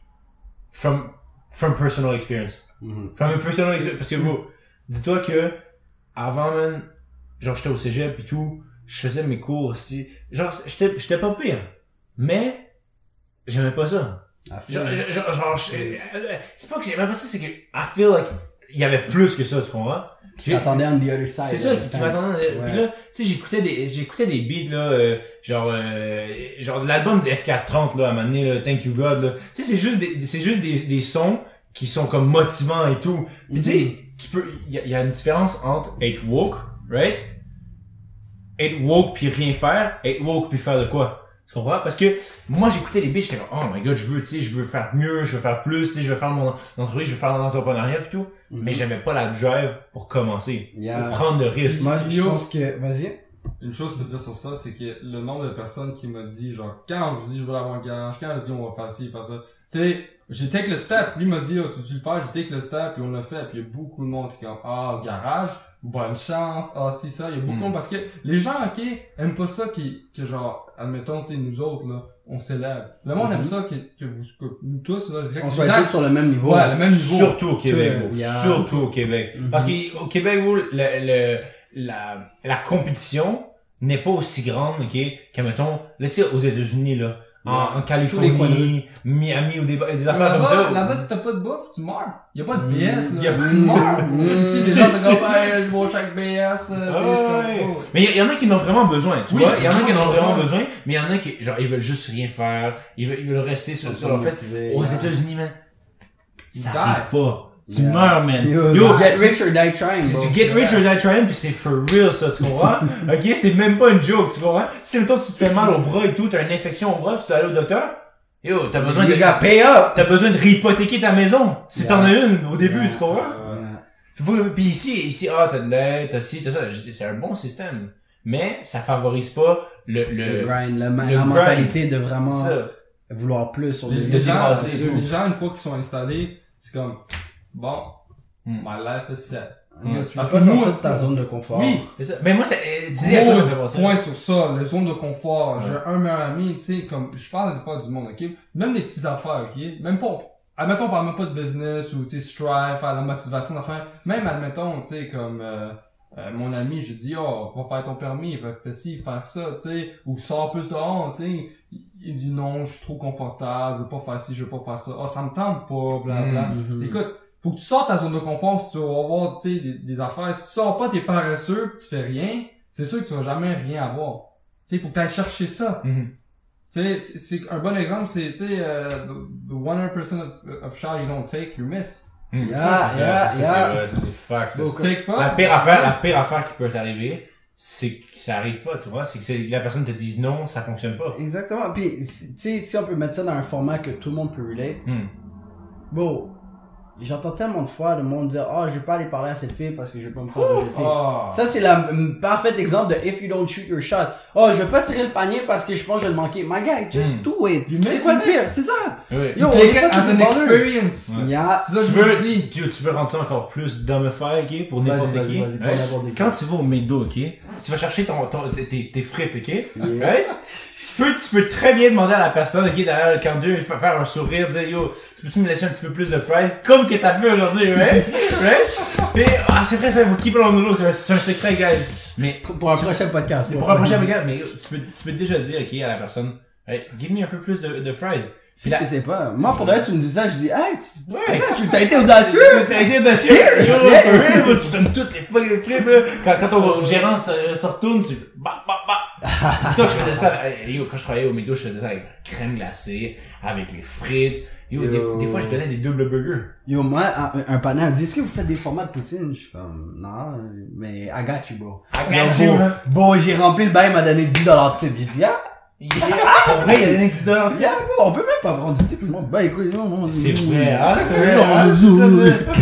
from, from personal experience. Mhm. From a personal experience. Parce que, bro, dis-toi que, avant, man, genre, j'étais au cégep et tout, je faisais mes cours aussi. Genre, j'étais, j'étais pas pire. Mais, j'aimais pas ça. Genre, c'est pas que j'aimais pas ça, c'est que, I feel like, il y avait plus que ça, tu comprends? Tu t'attendais on the other side. C'est ça qui, qui m'attendait. Puis là, tu sais, j'écoutais des, j'écoutais des beats, là, euh, genre, euh, genre, l'album de F430, là, à un moment donné, là, Thank You God, là. Tu sais, c'est juste des, c'est juste des, des sons qui sont comme motivants et tout. Puis tu sais, tu peux, il y, a- y a une différence entre être woke, right? Être woke puis rien faire, être woke puis faire de quoi? Tu comprends? Parce que moi, j'écoutais les beats, j'étais comme, oh my god, je veux, tu sais, je veux faire mieux, je veux faire plus, tu sais, je veux faire mon entreprise, je veux faire l'entrepreneuriat et tout. Mais j'aimais pas la drive pour commencer. Yeah. Pour prendre le risque. Moi, je pense que... Vas-y. Une chose que je peux dire sur ça, c'est que le nombre de personnes qui m'a dit, genre, quand on vous dit je veux avoir un garage, quand on se dit on va faire ci, faire ça, tu sais, j'ai take le step, lui m'a dit, oh, tu veux le faire, j'ai take le step, puis on l'a fait, puis il y a beaucoup de monde qui est comme, ah, garage, bonne chance, ah, si, ça, il y a beaucoup de Mm. monde, parce que les gens, ok, aiment pas ça qui, que genre, admettons, tu sais, nous autres, là, on s'élève. Le monde aime ça que, que vous, que nous tous, là, On soit tous sur le même niveau. Ouais, le même niveau. Surtout au Québec, yeah. Surtout au Québec. Parce qu'au Québec, gros, le, le, la, la compétition n'est pas aussi grande, ok, qu'à, mettons, là, tu sais, aux États-Unis, là, en, Ouais. en les Californie, Miami, ou des, des affaires comme ça. là-bas, si t'as pas de bouffe, tu meurs. Y a pas de BS, Y a- là. Tu meurs. Ici, genre, c'est- t'es comme, hey, je vais au chaque BS, Ah je oh. Mais il y, en a qui en ont vraiment besoin, tu Oui, vois. Il y en a qui en ont vraiment besoin, mais il y en a qui, genre, ils veulent juste rien faire. Ils veulent, ils veulent rester sur, sur leur fait. Aux yeah. États-Unis, man, ça arrive pas. Tu Yeah. meurs, man. Yo, Yo, get rich or die trying, Si bro. tu get rich or die trying, pis c'est for real, ça, tu comprends? [LAUGHS] ok? C'est même pas une joke, tu comprends? Si, toi tu te fais mal au bras et tout, t'as une infection au bras, tu dois aller au docteur, yo, t'as besoin de, You got pay up! t'as besoin de réhypothéquer ta maison. Si Yeah. t'en as une, au début, Yeah. tu comprends? Faut- Pis ici, ici, ah, t'as de l'aide, t'as ci, t'as ça. C'est un bon système. Mais, ça favorise pas le, Le le, grind, le, ma- le la grind. mentalité de vraiment ça. vouloir plus sur Les, le les gens, les gens, une fois qu'ils sont installés, c'est comme, bon, Hmm. my life is set. Tu peux Parce pas sortir de ta zone de confort. Oui, C'est ça. Mais moi, c'est, tu sais à quoi ça me fait Gros penser? point sur ça, le zone de confort. Ouais. J'ai un meilleur ami, tu sais, comme, je parle pas du monde, ok? Même les petites affaires, ok? Même pas, admettons, on parle même pas de business ou, tu sais, strive, faire la motivation d'affaires. Même, admettons, tu sais, comme, euh, euh, mon ami, j'ai dit, oh, va faire ton permis, va faire ci, faire ça, tu sais, ou sors plus dehors, tu sais. Il dit non, je suis trop confortable, je veux pas faire ci, je veux pas faire ça. Oh, ça me tente pas, bla bla. Mhm. Écoute, faut que tu sortes ta zone de confort si tu veux avoir tu sais, des, des affaires. Si tu sors pas, t'es paresseux, pis tu fais rien, c'est sûr que tu vas jamais rien avoir. Tu sais, faut que tu ailles chercher ça. Tu sais, c'est un bon exemple, c'est, tu sais, euh, the, the 100% of, of shot you don't take, you miss. Hum, Yeah, c'est- yeah. La pire affaire, la pire affaire qui peut t'arriver, c'est que ça arrive pas, tu vois. C'est que la personne te dise non, ça fonctionne pas. Exactement. Puis, si- tu sais, si on peut mettre ça dans un format que tout le monde peut relate, Hum. Bon, j'entends tellement de fois le monde dire, oh, je vais pas aller parler à cette fille parce que je vais pas me faire rejeter. Ah. Ça, c'est la m- parfait exemple de if you don't shoot your shot. Oh, je vais pas tirer le panier parce que je pense que je vais le manquer. My guy, just Mm. do it. You C'est quoi le pire? C'est ça. Oui. Yo, on take est it pas as tous an experience. Yeah. C'est ça que Tu je veux, dis. tu, tu veux rendre ça encore plus dumbify, ok, pour n'importe qui? qui. Quand tu vas au McDo, ok, tu vas chercher ton, ton, tes- tes, tes frites, ok, Yeah. right? Tu peux, tu peux très bien demander à la personne, ok, derrière le faut faire un sourire, dire, yo, tu peux-tu me laisser un petit peu plus de fries, comme que t'as fait aujourd'hui, right? right? Et, ah, c'est vrai, ça, vous keep it on the low, c'est un, secret, guys. Mais, Pour un prochain podcast. pour un prochain regard, mais tu peux, tu peux déjà dire, ok, à la personne, hey, give me un peu plus de, de fries. Si la, tu sais pas. Moi, pour vrai, tu me dis ça, je dis, hey, tu, Ouais. Tu t'as été audacieux. T'as été audacieux! Yo, tu donnes toutes les fucking là. Quand, quand ton gérant se, se retourne, tu, bah, bah, bah. Toi, je faisais ça, yo, quand je travaillais au McDo, je faisais ça avec la crème glacée, avec les frites. Yo, Yo. Des, des fois, je donnais des doubles burgers. Yo, moi, un, un panel me dit, est-ce que vous faites des formats de poutine? Je suis comme, non, mais I got you, bro. I got Yo, you, bon, j'ai rempli le bail, il m'a donné 10 dollars de tip. J'ai dit, ah, Yeah. Pour vrai, il a des petits dollars, tu sais. yeah, bro, on peut même pas prendre du m'en bats, écoute, non, non. C'est vrai, hein, c'est vrai, Non, hein,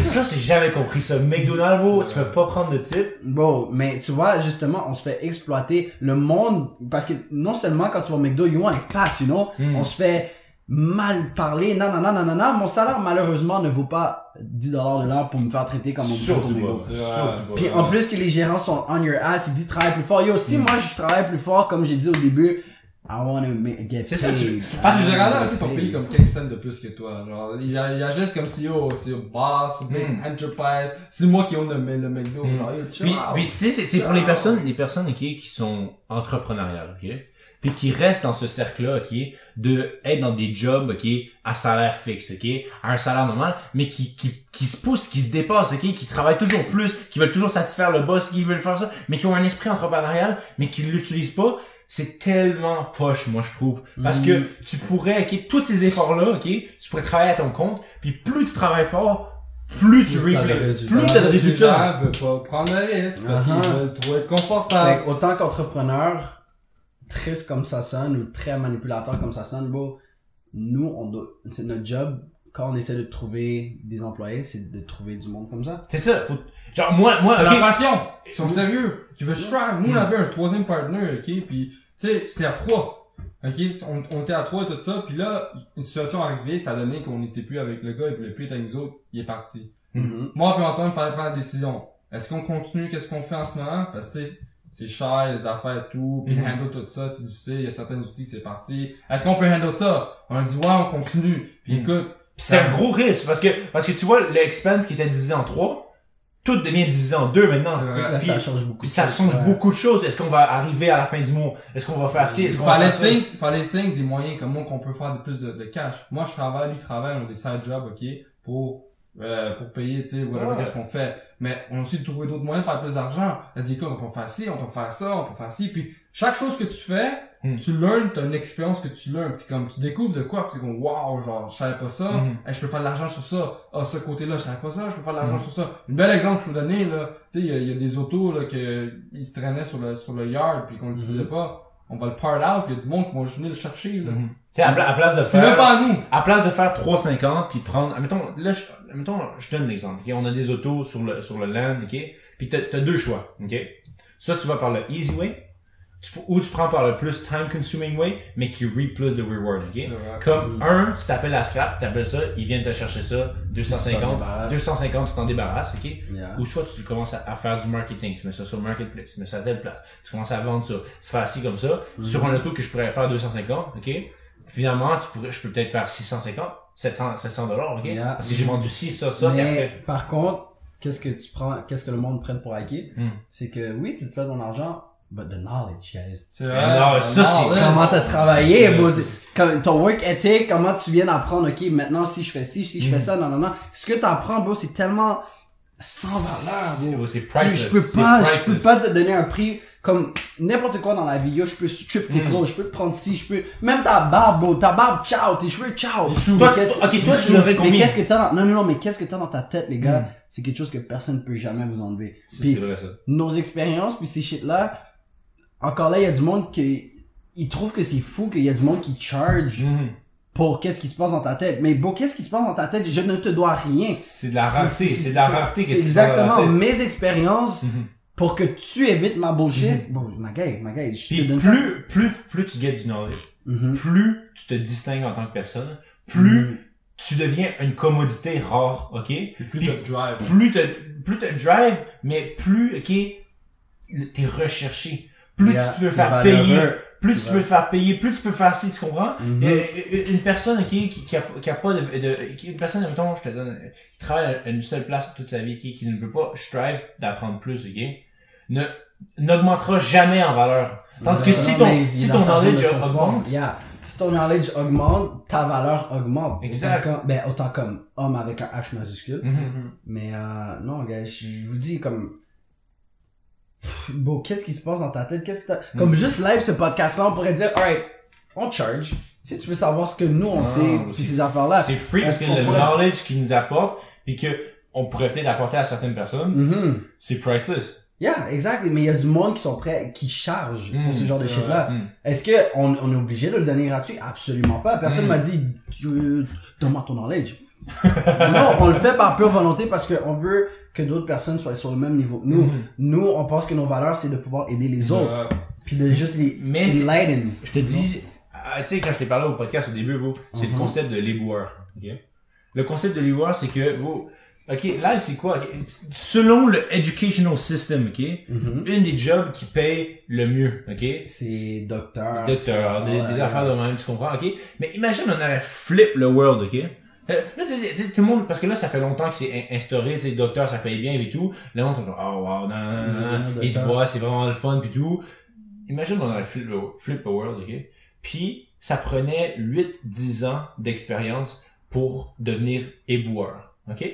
ça, ça, j'ai jamais compris ça. McDonald's, bro, tu peux pas prendre de type. Bon, mais tu vois, justement, on se fait exploiter le monde, parce que non seulement quand tu vas au McDo, you want it fast, you know, Mm. on se fait mal parler, non, non, non, non, non, non, mon salaire, malheureusement, ne vaut pas 10 dollars de l'heure pour me faire traiter comme on me Surtout. McDo. Surtout. Puis en plus que les gérants sont on your ass, ils disent travaille plus fort. Yo, Mm. si moi je travaille plus fort, comme j'ai dit au début, I wanna make, get C'est ça, tu- Parce que les gérants, get ils sont payés comme 15 cents de plus que toi. Genre, ils, agissent comme si, oh, c'est boss, big Mm. enterprise. C'est moi qui own le, le McDo. Mm. Genre, yo, Puis, puis tu sais, c'est, pour les personnes, les personnes, qui sont entrepreneuriales, ok, puis qui restent dans ce cercle-là, ok, de être dans des jobs, ok, à salaire fixe, ok, à un salaire normal, mais qui, qui, qui se poussent, qui se dépassent, ok, qui travaillent toujours plus, qui veulent toujours satisfaire le boss, qui veulent faire ça, mais qui ont un esprit entrepreneurial, mais qui l'utilisent pas. C'est tellement poche, moi, je trouve. Parce que tu pourrais, ok, tous ces efforts-là, ok, tu pourrais travailler à ton compte, puis plus tu travailles fort, plus tu Plus t'as de reap- résultats. plus t'as de résultats. gens veulent pas prendre le risque parce Uh-huh. qu'ils veulent trop être Fait autant qu'entrepreneur, triste comme ça sonne, ou très manipulateur comme ça sonne, bro, nous, on doit, c'est notre job, quand on essaie de trouver des employés, c'est de trouver du monde comme ça. C'est ça. Faut... Genre, moi, moi, C'est ok. la passion. Ils sont sérieux. Qui veut strive. Nous, on avait un troisième partner, ok, puis tu sais, c'était à trois. Ok, on, on était à trois et tout ça, puis là, une situation arrivée, ça donné qu'on n'était plus avec le gars, il voulait plus être avec nous autres, il est parti. Mhm. Moi puis Antoine, il fallait prendre la décision. Est-ce qu'on continue, qu'est-ce qu'on fait en ce moment? Parce que c'est- cher, les affaires et tout, puis Mhm. handle tout ça, c'est difficile, il y a certains outils que c'est parti. Est-ce qu'on peut handle ça? On dit, ouais, on continue. Puis Mhm. écoute, Pis c'est un gros risque parce que parce que tu vois l'expense qui était divisé en trois, tout devient divisé en deux maintenant. Là, Puis- ça change beaucoup. Puis ça de change ouais. beaucoup de choses. Est-ce qu'on va arriver à la fin du mois? Est-ce qu'on va faire ci? Est-ce il qu'on va fallait faire ça? think, fallait think des moyens comment qu'on peut faire de plus de, de cash. Moi, je travaille, lui travaille, on a des side jobs, ok, pour, euh, pour payer, tu sais, whatever, Ouais. qu'est-ce qu'on fait. Mais on a aussi trouvé d'autres moyens de faire plus d'argent. Elle se dit, écoute, on peut faire ci, on peut faire ça, on peut faire ci. Puis, chaque chose que tu fais, Hmm. tu learns, t'as une expérience que tu learns. Puis comme, tu découvres de quoi, puis c'est comme, wow, genre, je savais pas ça. Eh, je peux faire de l'argent sur ça. Ah, ce côté-là, je savais pas ça, je peux faire de l'argent Mhm. sur ça. Un bel exemple que je peux donner, là. Tu sais, il y a- il y, a des autos, là, que, ils se traînaient sur le, sur le yard, puis qu'on l'utilisait Mhm. pas. On va le part out, puis il y a du monde qui va juste venir le chercher, là. Mhm. Tu sais, à, pla- à place de C'est même faire, pas à nous. à place de faire 3,50 puis prendre, admettons, là, je, admettons, je te donne l'exemple. ok? On a des autos sur le, sur le land, ok? Puis t'as, t'as deux choix, ok? Soit tu vas par le easy way, tu, ou tu prends par le plus time consuming way, mais qui reap plus de reward, ok? Comme un, tu t'appelles la scrap, tu t'appelles ça, ils viennent te chercher ça, Tu t'en 250, débarrasses. 250, tu t'en débarrasses, ok? Yeah. Ou soit tu commences à, à faire du marketing, tu mets ça sur le marketplace, tu mets ça à telle place, tu commences à vendre ça, tu fais assis comme ça, Mhm. sur un auto que je pourrais faire 250, ok? Finalement, tu pourrais, je peux peut-être faire 650, 700, 700 dollars, ok? Yeah. Parce que j'ai vendu 6, ça, ça, et Mais après. par contre, qu'est-ce que tu prends, qu'est-ce que le monde prenne pour acquis? Hmm. C'est que oui, tu te fais ton argent, but the knowledge, guys. C'est non, ça, c'est-. Comment t'as travaillé, comme ton work ethic, comment tu viens d'apprendre, ok, maintenant si je fais ci, si je fais ça, non, non, non. Ce que t'apprends, bro, c'est tellement sans valeur, bro. c'est priceless. Je peux pas, je peux pas te donner un prix comme n'importe quoi dans la vie. Yo, je peux shift tes clothes, je peux te prendre ci, je peux, même ta barbe, bro, ta barbe, ciao, tes cheveux, ciao. Toi, ok, toi, tu choux. devrais Mais qu'est-ce que t'as dans, non, non, non, mais qu'est-ce que t'as dans ta tête, les gars? C'est quelque chose que personne ne peut jamais vous enlever. C'est vrai, ça. nos expériences puis ces shit là encore là il y a du monde qui ils trouvent que c'est fou qu'il y a du monde qui charge Mhm. pour qu'est-ce qui se passe dans ta tête mais bon qu'est-ce qui se passe dans ta tête? Je ne te dois rien C'est de la rareté, c'est de la rareté. c'est qu'est-ce qui se passe dans la exactement tête. mes expériences Mhm. pour que tu évites ma bullshit bon ma gueule ma gueule je te Puis donne ça plus, plus, plus tu get du knowledge, Mhm. plus tu te distingues en tant que personne, plus Mhm. tu deviens une commodité rare, ok? Plus Puis t'as de drive. plus te, plus te drive, mais plus, ok, t'es recherché. Plus Yeah, tu peux faire payer, plus tu peux te faire payer, plus tu peux faire ci, tu comprends? Mhm. Euh, euh, Une personne, ok, qui, qui a, qui a pas de, de qui- une personne, mettons, je te donne, qui travaille à une seule place toute sa vie, ok, qui ne veut pas strive d'apprendre plus, ok, ne, n'augmentera jamais en valeur. Tandis que si ton, si ton knowledge augmente, Yeah. Si ton knowledge augmente, ta valeur augmente. Exact. Autant comme, ben, autant comme homme avec un H majuscule. Mhm. Mais euh, non, gars, je vous dis comme... Bon, qu'est-ce qui se passe dans ta tête? Qu'est-ce que t'as... Mm. Comme juste live ce podcast-là, on pourrait dire, alright, on charge. Si tu veux savoir ce que nous, on sait, puis ces affaires-là. c'est free parce que le pourrait- knowledge qu'il nous apporte, puis que on pourrait peut-être apporter à certaines personnes, Mhm. c'est priceless. Yeah, exact. Mais il y a du monde qui sont prêts, qui chargent Mm, pour ce genre de c'est shit-là. Mm. Est-ce que on, on est obligé de le donner gratuit? Absolument pas. Personne Mm. m'a dit, euh, donne-moi ton knowledge. [LAUGHS] non, on le fait par pure volonté parce qu'on veut que d'autres personnes soient sur le même niveau nous. Mhm. Nous, on pense que nos valeurs, c'est de pouvoir aider les autres. Ouais. Puis de juste les Mais c'est- enlighten. Je te dis, ah, tu sais, quand je t'ai parlé au podcast au début, c'est Mhm. le concept de l'éboueur. Le concept de l'éboueur, c'est que, vous, ok, live, c'est quoi? Selon le educational system, ok, Mhm. une des jobs qui paye le mieux, ok, C'est docteur. docteur, des affaires de même, tu comprends, ok? Mais imagine, on avait flip le world, ok? Là, tu sais, tout le monde, parce que là, ça fait longtemps que c'est in- instauré, tu sais, docteur, ça paye bien et tout. Le monde, comme, oh, wow, non, non, non, non. Ils se voient, c'est vraiment le fun pis tout. Imagine, on avait flip le, flip the world, ok? Puis, ça prenait 8-10 ans d'expérience pour devenir éboueur, ok?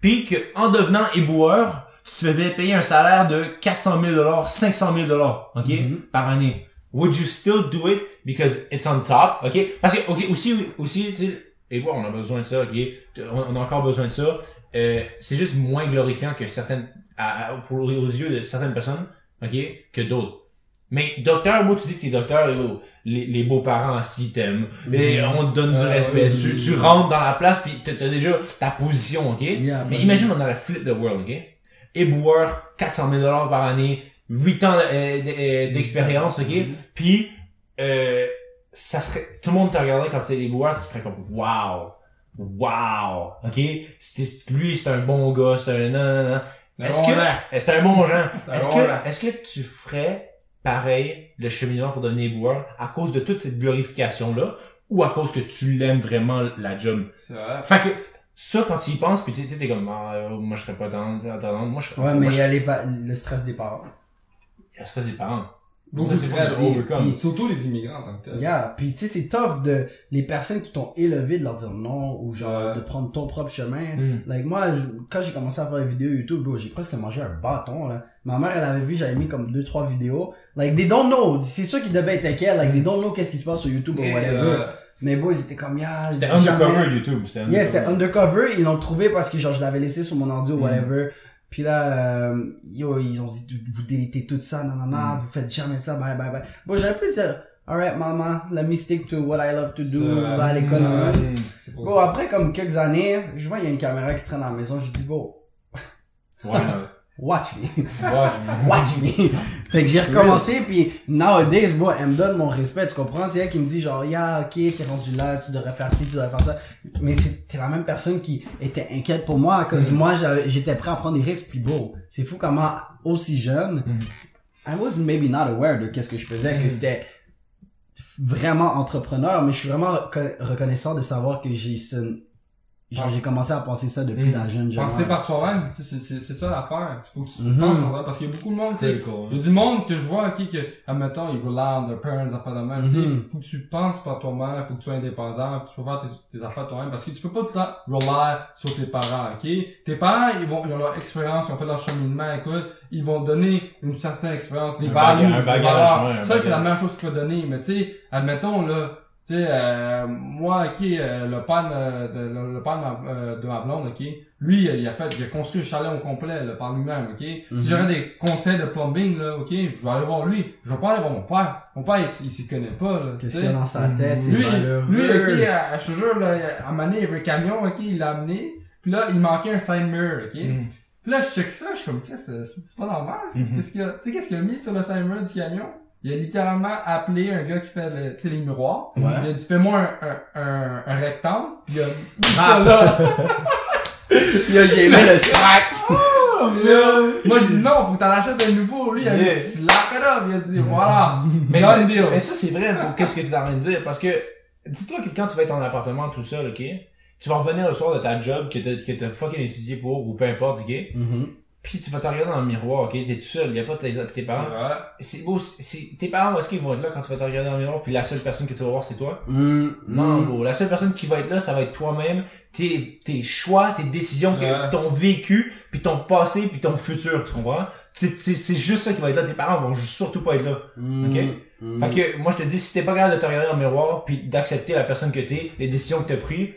Puis que, en devenant éboueur, tu te faisais payer un salaire de 400 000 dollars, 500 000 dollars, ok? Mhm. Par année. Would you still do it because it's on top, ok? Parce que, ok, aussi, aussi, tu sais, éboueur, on a besoin de ça, ok? On, a encore besoin de ça. Euh, c'est juste moins glorifiant que certaines, à, à- pour, aux yeux de certaines personnes, ok? Que d'autres. Mais docteur, moi, tu dis que t'es docteur, yo, les, les beaux-parents, s'ils t'aiment, et on te donne du Ah, respect, oui, tu, oui, tu rentres dans la place, puis t'as déjà ta position, ok? Yeah, Mais imagine, on a la flip the world, ok? Éboueur, 400 000 dollars par année, 8 ans euh, euh, d'expérience, ok? Puis, euh, ça serait, tout le monde te regarderait quand tu es éboueur, tu ferais comme, wow! Wow! Ok? C'était- Lui, c'est un bon gars, c'est un, non, non, non. Est-ce bon que, gars. c'est un bon genre. Est-ce bon que, est-ce que tu ferais pareil le cheminement pour devenir éboueur à cause de toute cette glorification-là ou à cause que tu l'aimes vraiment la job? C'est vrai. Fait que, ça, quand tu y penses, pis tu sais, t'es comme, ah, moi, je serais pas dans, dans, dans- moi, je serais, Ouais, mais il y a les le stress des parents. il y a ça, c'est des parents. Beaucoup de Surtout les immigrants en tant que tel. Yeah, puis tu sais c'est tough de les personnes qui t'ont élevé de leur dire non ou genre Ouais. de prendre ton propre chemin. Mm. Like moi je- quand j'ai commencé à faire des vidéos YouTube, j'ai presque mangé un bâton là. Ma mère elle avait vu, j'avais mis comme deux trois vidéos. Like they don't know, c'est sûr qu'ils devaient être inquiets, like they don't know qu'est-ce qui se passe sur YouTube ou Yeah, whatever. Euh, Mais bon, ils étaient comme yeah, C'était jamais- undercover YouTube. C'était Yeah, undercover. c'était undercover, ils l'ont trouvé parce que genre je l'avais laissé sur mon ordi ou Mm. whatever. Puis là, euh, yo, ils ont dit, vous délitez tout ça, non, Mm. vous faites jamais ça, bye, bye, bye. Bon, j'aurais pu dire, alright, maman, let me stick to what I love to do, va à l'école. Mm. pour Bon, ça. après, comme quelques années, je vois, il y a une caméra qui traîne à la maison, je dis, bon, Ouais. [LAUGHS] watch me. Ouais, [LAUGHS] je- watch me. fait que j'ai recommencé, puis nowadays, bro, elle me donne mon respect, tu comprends? C'est elle qui me dit genre, yeah, ok, t'es rendu là, tu devrais faire ci, tu devrais faire ça. Mais c'était la même personne qui était inquiète pour moi, cause moi, j'avais- j'étais prêt à prendre des risques, puis bro, c'est fou comment, aussi jeune, I was maybe not aware de qu'est-ce que je faisais, que c'était vraiment entrepreneur, mais je suis vraiment reco- reconnaissant de savoir que j'ai ce, genre, j'ai commencé à penser ça depuis Mm. la jeune jeune. Penser par soi-même, tu sais, c'est, c'est, c'est ça l'affaire. Il faut que tu Mhm. penses par toi parce qu'il y a beaucoup de monde, tu sais, cool. Il y a du monde que je vois, ok, que, admettons, ils rely on their parents, pas de même. Tu sais, Mhm. Faut que tu penses par toi-même, faut que tu sois indépendant, tu peux faire tes, tes affaires toi-même, parce que tu peux pas temps rely sur tes parents, ok? Tes parents, ils vont, ils ont leur expérience, ils ont fait leur cheminement, écoute, ils vont donner une certaine expérience, des Un values, bagage- un des bagage, valeurs. ouais, un Ça, c'est la même chose que tu peux donner, mais tu sais, admettons, là, tu sais, euh, moi, ok, euh, le père de, de- le, ma, euh, de ma blonde, ok, lui, euh, il a fait, il a construit le chalet au complet, là, par lui-même, ok. Mhm. Si j'aurais des conseils de plumbing, là, ok, je vais aller voir lui. Je vais pas aller voir mon père. Mon père, il, il s'y connaît pas, là. Qu'est-ce qu'il y a dans sa tête, Lui, lui, ok, à- je te jure, là, à un moment donné, il y avait un camion, ok, il l'a amené. Puis là, il manquait un side mirror, ok. Mm. Puis là, je check ça, je suis comme, Qu'est-ce que c'est pas normal. Qu'est-ce Mhm. qu'est-ce qu'il a, tu sais, qu'est-ce qu'il a mis sur le side mirror du camion? Il a littéralement appelé un gars qui fait le, tu sais, les miroirs. Ouais. Il a dit, fais-moi un, un, un, un rectangle. Puis il a mis ça là. Là, j'ai aimé le sac. [LAUGHS] Moi, je dis non, faut que t'en achètes un nouveau. Lui, il a dit, slap it up. Il a dit, voilà. Mais, ça, mais ça, c'est vrai pour qu'est-ce que tu es en train de dire? Parce que, dis-toi que quand tu vas être en appartement tout seul, ok? Tu vas revenir le soir de ta job que t'as, que t'as fucking étudié pour, ou peu importe, ok? Mhm. Puis tu vas te regarder dans le miroir, ok? T'es tout seul, y a pas tes, tes parents. C'est vrai. C'est beau, c'est- tes parents, où est-ce qu'ils vont être là quand tu vas te regarder dans le miroir, puis la seule personne que tu vas voir, c'est toi? Mm, Non, mm. bro. La seule personne qui va être là, ça va être toi-même, tes, tes choix, tes décisions, que, Ouais. ton vécu, puis ton passé, puis ton futur, tu comprends? C'est, c'est, c'est juste ça qui va être là. Tes parents vont surtout pas être là. Mm, Ok? mm. Fait que, moi, je te dis, si t'es pas capable de te regarder dans le miroir, puis d'accepter la personne que t'es, les décisions que t'as prises,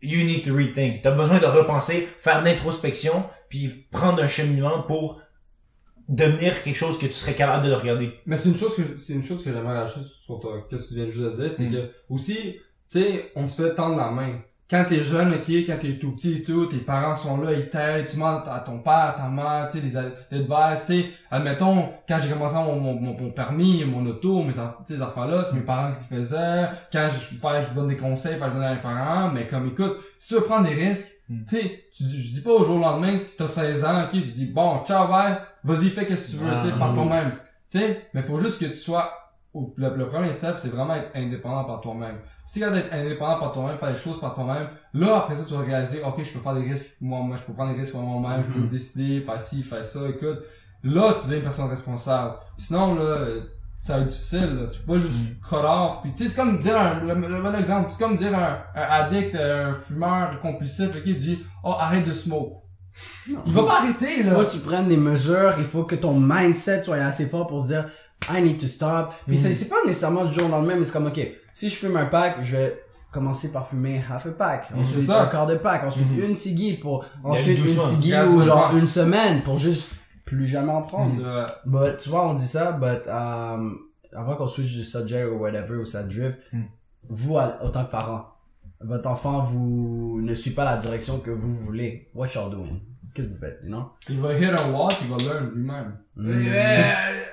you need to rethink. T'as besoin de repenser, faire de l'introspection, puis prendre un cheminement pour devenir quelque chose que tu serais capable de regarder. Mais c'est une chose que c'est une chose que j'aimerais rajouter sur toi, qu'est-ce que tu viens juste de dire, c'est Mm. que aussi, tu sais, on se fait tendre la main. Quand t'es jeune, ok, quand t'es tout petit et tout, tes parents sont là, ils t'aident, tu demandes à ton père, à ta mère, tu sais, les a- l'advice, tu sais, admettons, quand j'ai commencé mon, mon, mon, permis, mon auto, mes, ces affaires-là, c'est mes parents qui faisaient, quand je je donne des conseils, je donne à mes parents, mais comme, écoute, si tu prendre des risques, Mm. tu sais, je dis pas au jour au lendemain que t'as 16 ans, ok, tu dis, bon, ciao, bye, vas-y, fais qu'est-ce que tu veux, tu sais, Ah. par toi-même. Tu sais, mais faut juste que tu sois le, le premier step, c'est vraiment être indépendant par toi-même. Si es d'être indépendant par toi-même, faire les choses par toi-même, là, après ça, tu vas réaliser, ok, je peux faire des risques, moi, moi, je peux prendre des risques moi-même, je peux Mhm. décider, faire ci, faire ça, écoute. Là, tu deviens une personne responsable. Sinon, là, ça va être difficile, là. Tu peux pas juste cut off. Puis, tu sais, c'est comme dire un, le, le bon exemple, c'est comme dire un, un addict, un fumeur compulsif, il dit, oh, arrête de smoke. Il va pas arrêter, là. faut que tu prennes des mesures, il faut que ton mindset soit assez fort pour se dire I need to stop. Puis c'est c'est pas nécessairement du jour au lendemain, mais c'est comme ok, si je fume un pack, je vais commencer par fumer half a pack, Mhm. ensuite ça. un quart de pack, ensuite Mhm. une cigui pour ensuite une Gaz ou genre une semaine pour juste plus jamais en prendre. Vrai. But tu vois, on dit ça, but um, avant qu'on switch de subject ou whatever ou ça drift, Mm. vous autant que parent, votre enfant vous ne suit pas la direction que vous voulez. What y'all doing? Qu'est-ce que vous faites, you know? Il va hit a wall, puis il va learn lui-même. Mm.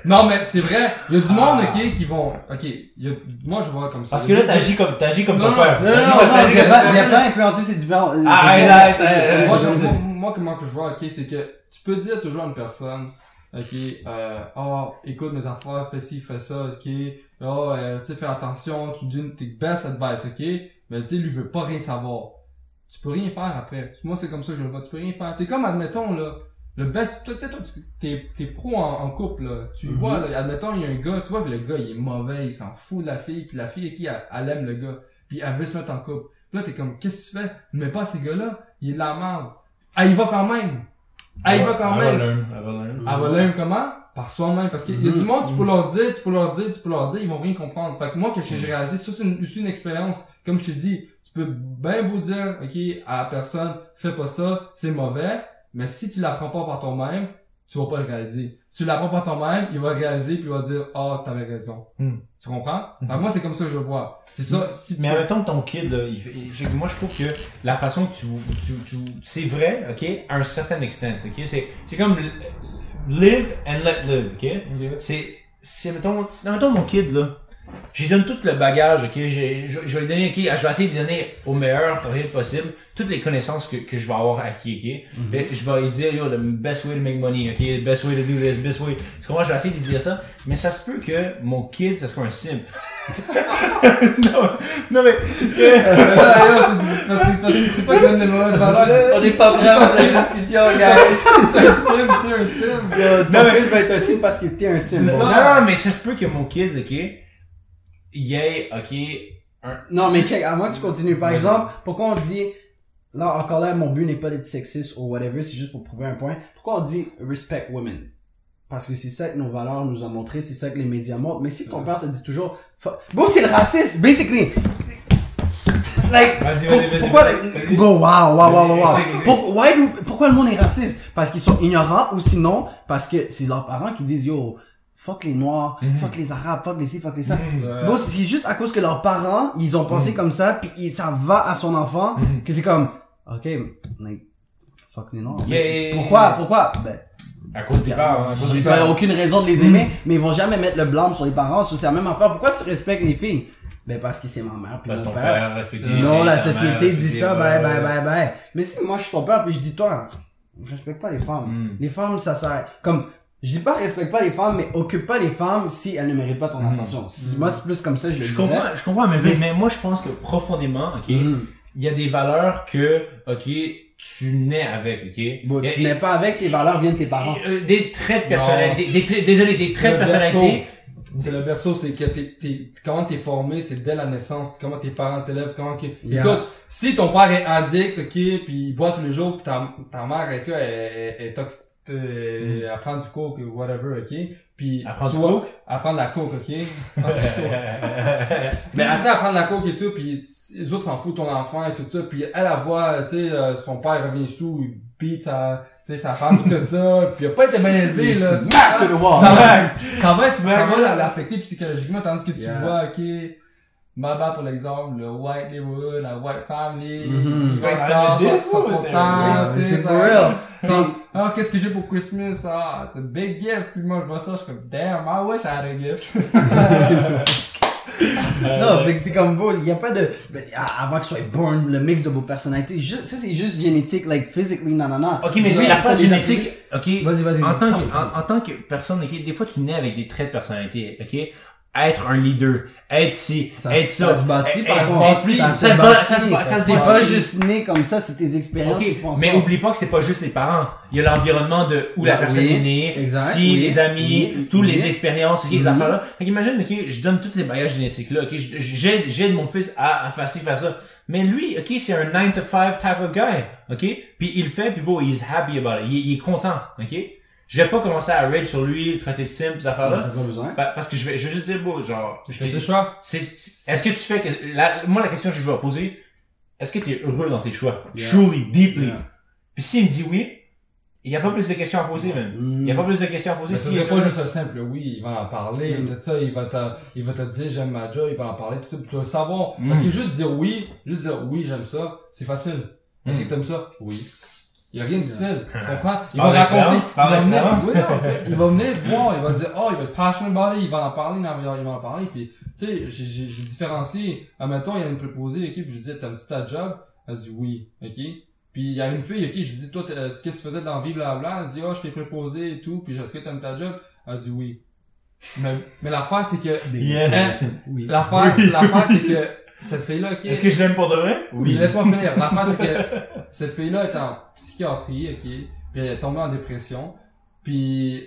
Non, mais c'est vrai. Il y a du monde, ok, qui vont, ok, y a, moi, je vois comme ça. Parce que là, t'agis comme, t'agis comme Non, ton non, père. Non, non, non, il y a pas- influencé ces différents. euh, Ah, c'est- là, c'est- c'est- moi, c'est- c'est- comment que je vois, ok, c'est que tu peux dire toujours à une personne, ok, euh, oh, écoute mes affaires, fais ci, fais ça, ok, oh, euh, tu sais, fais attention, tu dis tes best advice, ok, mais tu sais, lui veut pas rien savoir. Tu peux rien faire après. Moi, c'est comme ça que je le vois, tu peux rien faire. C'est comme, admettons, là, le best, toi, tu sais, toi, t'es, t'es pro en, en couple, là. Tu Mhm. vois, là, admettons, il y a un gars, tu vois que le gars, il est mauvais, il s'en fout de la fille, puis la fille, qui, elle, elle aime le gars, puis elle veut se mettre en couple. Puis là, t'es comme, qu'est-ce que tu fais? Mais pas ces gars-là, il est de la merde. Ah, il va quand même. Ah, il va quand même. elle va learn. Elle va l'aimer comment? Par soi-même. Parce qu'il y a du monde, tu peux leur dire, tu peux leur dire, tu peux leur dire, ils vont rien comprendre. Fait que moi, que j'ai réalisé, ça, c'est une, c'est une expérience. Comme je te dis, peux bien beau dire, ok, à la personne, fais pas ça, c'est mauvais. Mais si tu l'apprends pas par toi-même, tu vas pas le réaliser. Si tu l'apprends par toi-même, il va le réaliser puis il va dire, ah, t'avais raison. Hmm. Tu comprends? Que moi, c'est comme ça que je vois. C'est ça, si tu Mais en veux- même temps, ton kid, là, il il- moi, je trouve que la façon que tu, tu, tu c'est vrai, ok, à un certain extent, ok, c'est, c'est comme live and let live, ok? Ok. C'est, c'est, mettons, mettons mon kid, là, j'y donne tout le bagage, ok, je, je vais lui donner, ok, je vais essayer de lui donner au meilleur rythme possible toutes les connaissances que, que je vais avoir acquis, ok? Mais je vais lui dire, yo, the best way to make money, ok, the best way to do this, best way. Tu comprends, je vais essayer de lui dire ça, mais ça se peut que mon kid, ça soit un simp. [LAUGHS] non, non, mais, c'est parce que c'est parce que c'est pas que donne des mauvaises valeurs. On est pas prêt à cette discussion, guys. T'es un sim, t'es un sim. Yo, Ton Non, mais- fils va être un sim parce que t'es un sim. Non, mais ça se peut que mon kids, ok, ait, ok, un... Non, mais check, avant que tu continues. Par exemple, pourquoi on dit, là, encore là, mon but n'est pas d'être sexiste ou whatever, c'est juste pour prouver un point. Pourquoi on dit respect women? Parce que c'est ça que nos valeurs nous ont montré, c'est ça que les médias montrent. Mais si ton père te dit toujours, bro, c'est le racisme, basically. Like, Vas-y, vas-y, vas-y, pourquoi, vas-y. bro, wow, wow, wow, wow, wow. Vas-y, explique, Pour- why do- pourquoi le monde est raciste? Parce qu'ils sont ignorants ou sinon, parce que c'est leurs parents qui disent, yo, fuck les noirs, Mhm. fuck les arabes, fuck les ci, fuck les ça. Bon, c'est juste à cause que leurs parents, ils ont pensé comme ça, puis ça va à son enfant, que c'est comme, ok, like, fuck les noirs. Yeah. Mais Pourquoi, pourquoi? Ben, À cause des parents, à cause des parents. aucune raison de les aimer, mais ils vont jamais mettre le blâme sur les parents, c'est la même affaire. Pourquoi tu respectes les filles? Ben, parce que c'est ma mère, puis Parce que mon ton père. Non, la société dit ça, ben, ben, ben, ben. Mais si moi je suis ton père, puis je dis toi, respecte pas les femmes. Mm. Les femmes, ça sert, comme, je dis pas respecte pas les femmes, mais occupe pas les femmes si elles ne méritent pas ton attention. Moi, c'est plus comme ça, je le Je dirais. comprends, je comprends, mais, Mais moi, je pense que profondément, ok, il Mhm. y a des valeurs que, ok, tu nais avec, ok? Bon, Il y a- tu n'es pas avec, tes valeurs viennent de tes parents. Euh, des traits de personnalité, des traits, désolé, des traits de Le berceau. personnalité. C'est le berceau, c'est que t'es, t'es, comment t'es formé, c'est dès la naissance, comment tes parents t'élèvent, comment que, Yeah. écoute, si ton père est addict, ok, puis il boit tous les jours, pis ta, ta mère, elle, elle, elle, elle, tox- euh, elle prend du coke ou whatever, ok, puis prend du coke? Elle prend de la coke, ok? [LAUGHS] Mais attends, elle prend de la coke et tout, puis les autres s'en foutent ton enfant et tout ça, puis elle, elle voit, tu sais, euh, son père revient sous, il beat sa, tu sais, sa femme et tout ça, puis il a pas été bien élevé, là. Wall. Ça va, ça va, ça va la- l'affecter psychologiquement, tandis que tu Yeah. vois, ok, Baba, pour l'exemple, le white neighborhood, la white family, ils se Ouais, ça, mais ça, this ça, one, content, c'est- Yeah, tu sais, c'est ça- for real. Ah, qu'est-ce que j'ai pour Christmas? Ah, c'est un big gift. Puis moi, je vois ça, je suis comme, damn, I wish I had a gift. [LAUGHS] Non, que c'est comme beau, il y a pas de, ben, a- avant que soit born, le mix de vos personnalités, juste, ça c'est juste génétique, like physically, non, non, non. Ok, mais lui, la part génétique, ok. Vas-y, vas-y. En tant que, en tant que personne, ok, des fois tu nais avec des traits de personnalité, ok. Être un leader, être ci, Ça, être ça, ça. se bâtit, par contre. Ça ça se bâtit. ça se bat- ça se bâtit. pas juste né comme ça, c'est tes expériences Ok, qui font mais ça. oublie pas que c'est pas juste les parents. Il y a l'environnement de où la Ben personne oui, est née, exact, si oui, les amis, oui, toutes les expériences, ces Mhm. affaires-là. Fait qu'imagine, ok, je donne tous ces bagages génétiques là, ok, j'aide, j'aide mon fils à, à faire ci, faire ça. Mais lui, ok, c'est un 9 to 5 type of guy, ok, puis il le fait, puis bon, he's happy about it, il, il est content, ok? Je vais pas commencer à rage sur lui, traiter de simple, ces T'as affaires-là. pas besoin. Pa- Parce que je vais, je vais juste dire, bon, genre, Je fais ce choix. c'est, c'est- est-ce que tu fais que, la, moi, la question que je vais poser, est-ce que tu es heureux dans tes choix? Yeah. Truly, deeply. Yeah. Puis s'il me dit oui, il y a pas plus de questions à poser, même. Il y a Mm. pas plus de questions à poser. Mais ce S'il serait est pas juste un simple oui, il va en parler, Mm. tout ça, il va te, il va te dire j'aime ma job, il va en parler, tout ça, tu vas savoir. Mm. Parce que juste dire oui, juste dire oui, j'aime ça, c'est facile. Est-ce Mm. que t'aimes ça? Oui. Il y a rien de difficile, tu comprends? Il va raconter, il va venir, oui, il va venir voir, il va dire, oh, il va être about it, il va en parler, il va en parler, puis, tu sais, j'ai, j'ai, différencié, admettons, il y a une préposée, ok, puis je lui dis, t'aimes-tu ta job? Elle dit oui, ok. Puis il y a une fille, ok, je lui dis, toi, euh, qu'est-ce que tu faisais dans la vie, blablabla, elle dit, oh, je t'ai préposé et tout, puis est-ce que t'aimes ta job? Elle dit oui. Mais, mais l'affaire, c'est que, Yes. Oui. l'affaire, l'affaire, c'est que, cette fille-là, ok. Est-ce que je l'aime pour de vrai? Oui, laisse-moi finir. L'affaire, c'est que cette fille-là est en psychiatrie, ok, puis elle est tombée en dépression, puis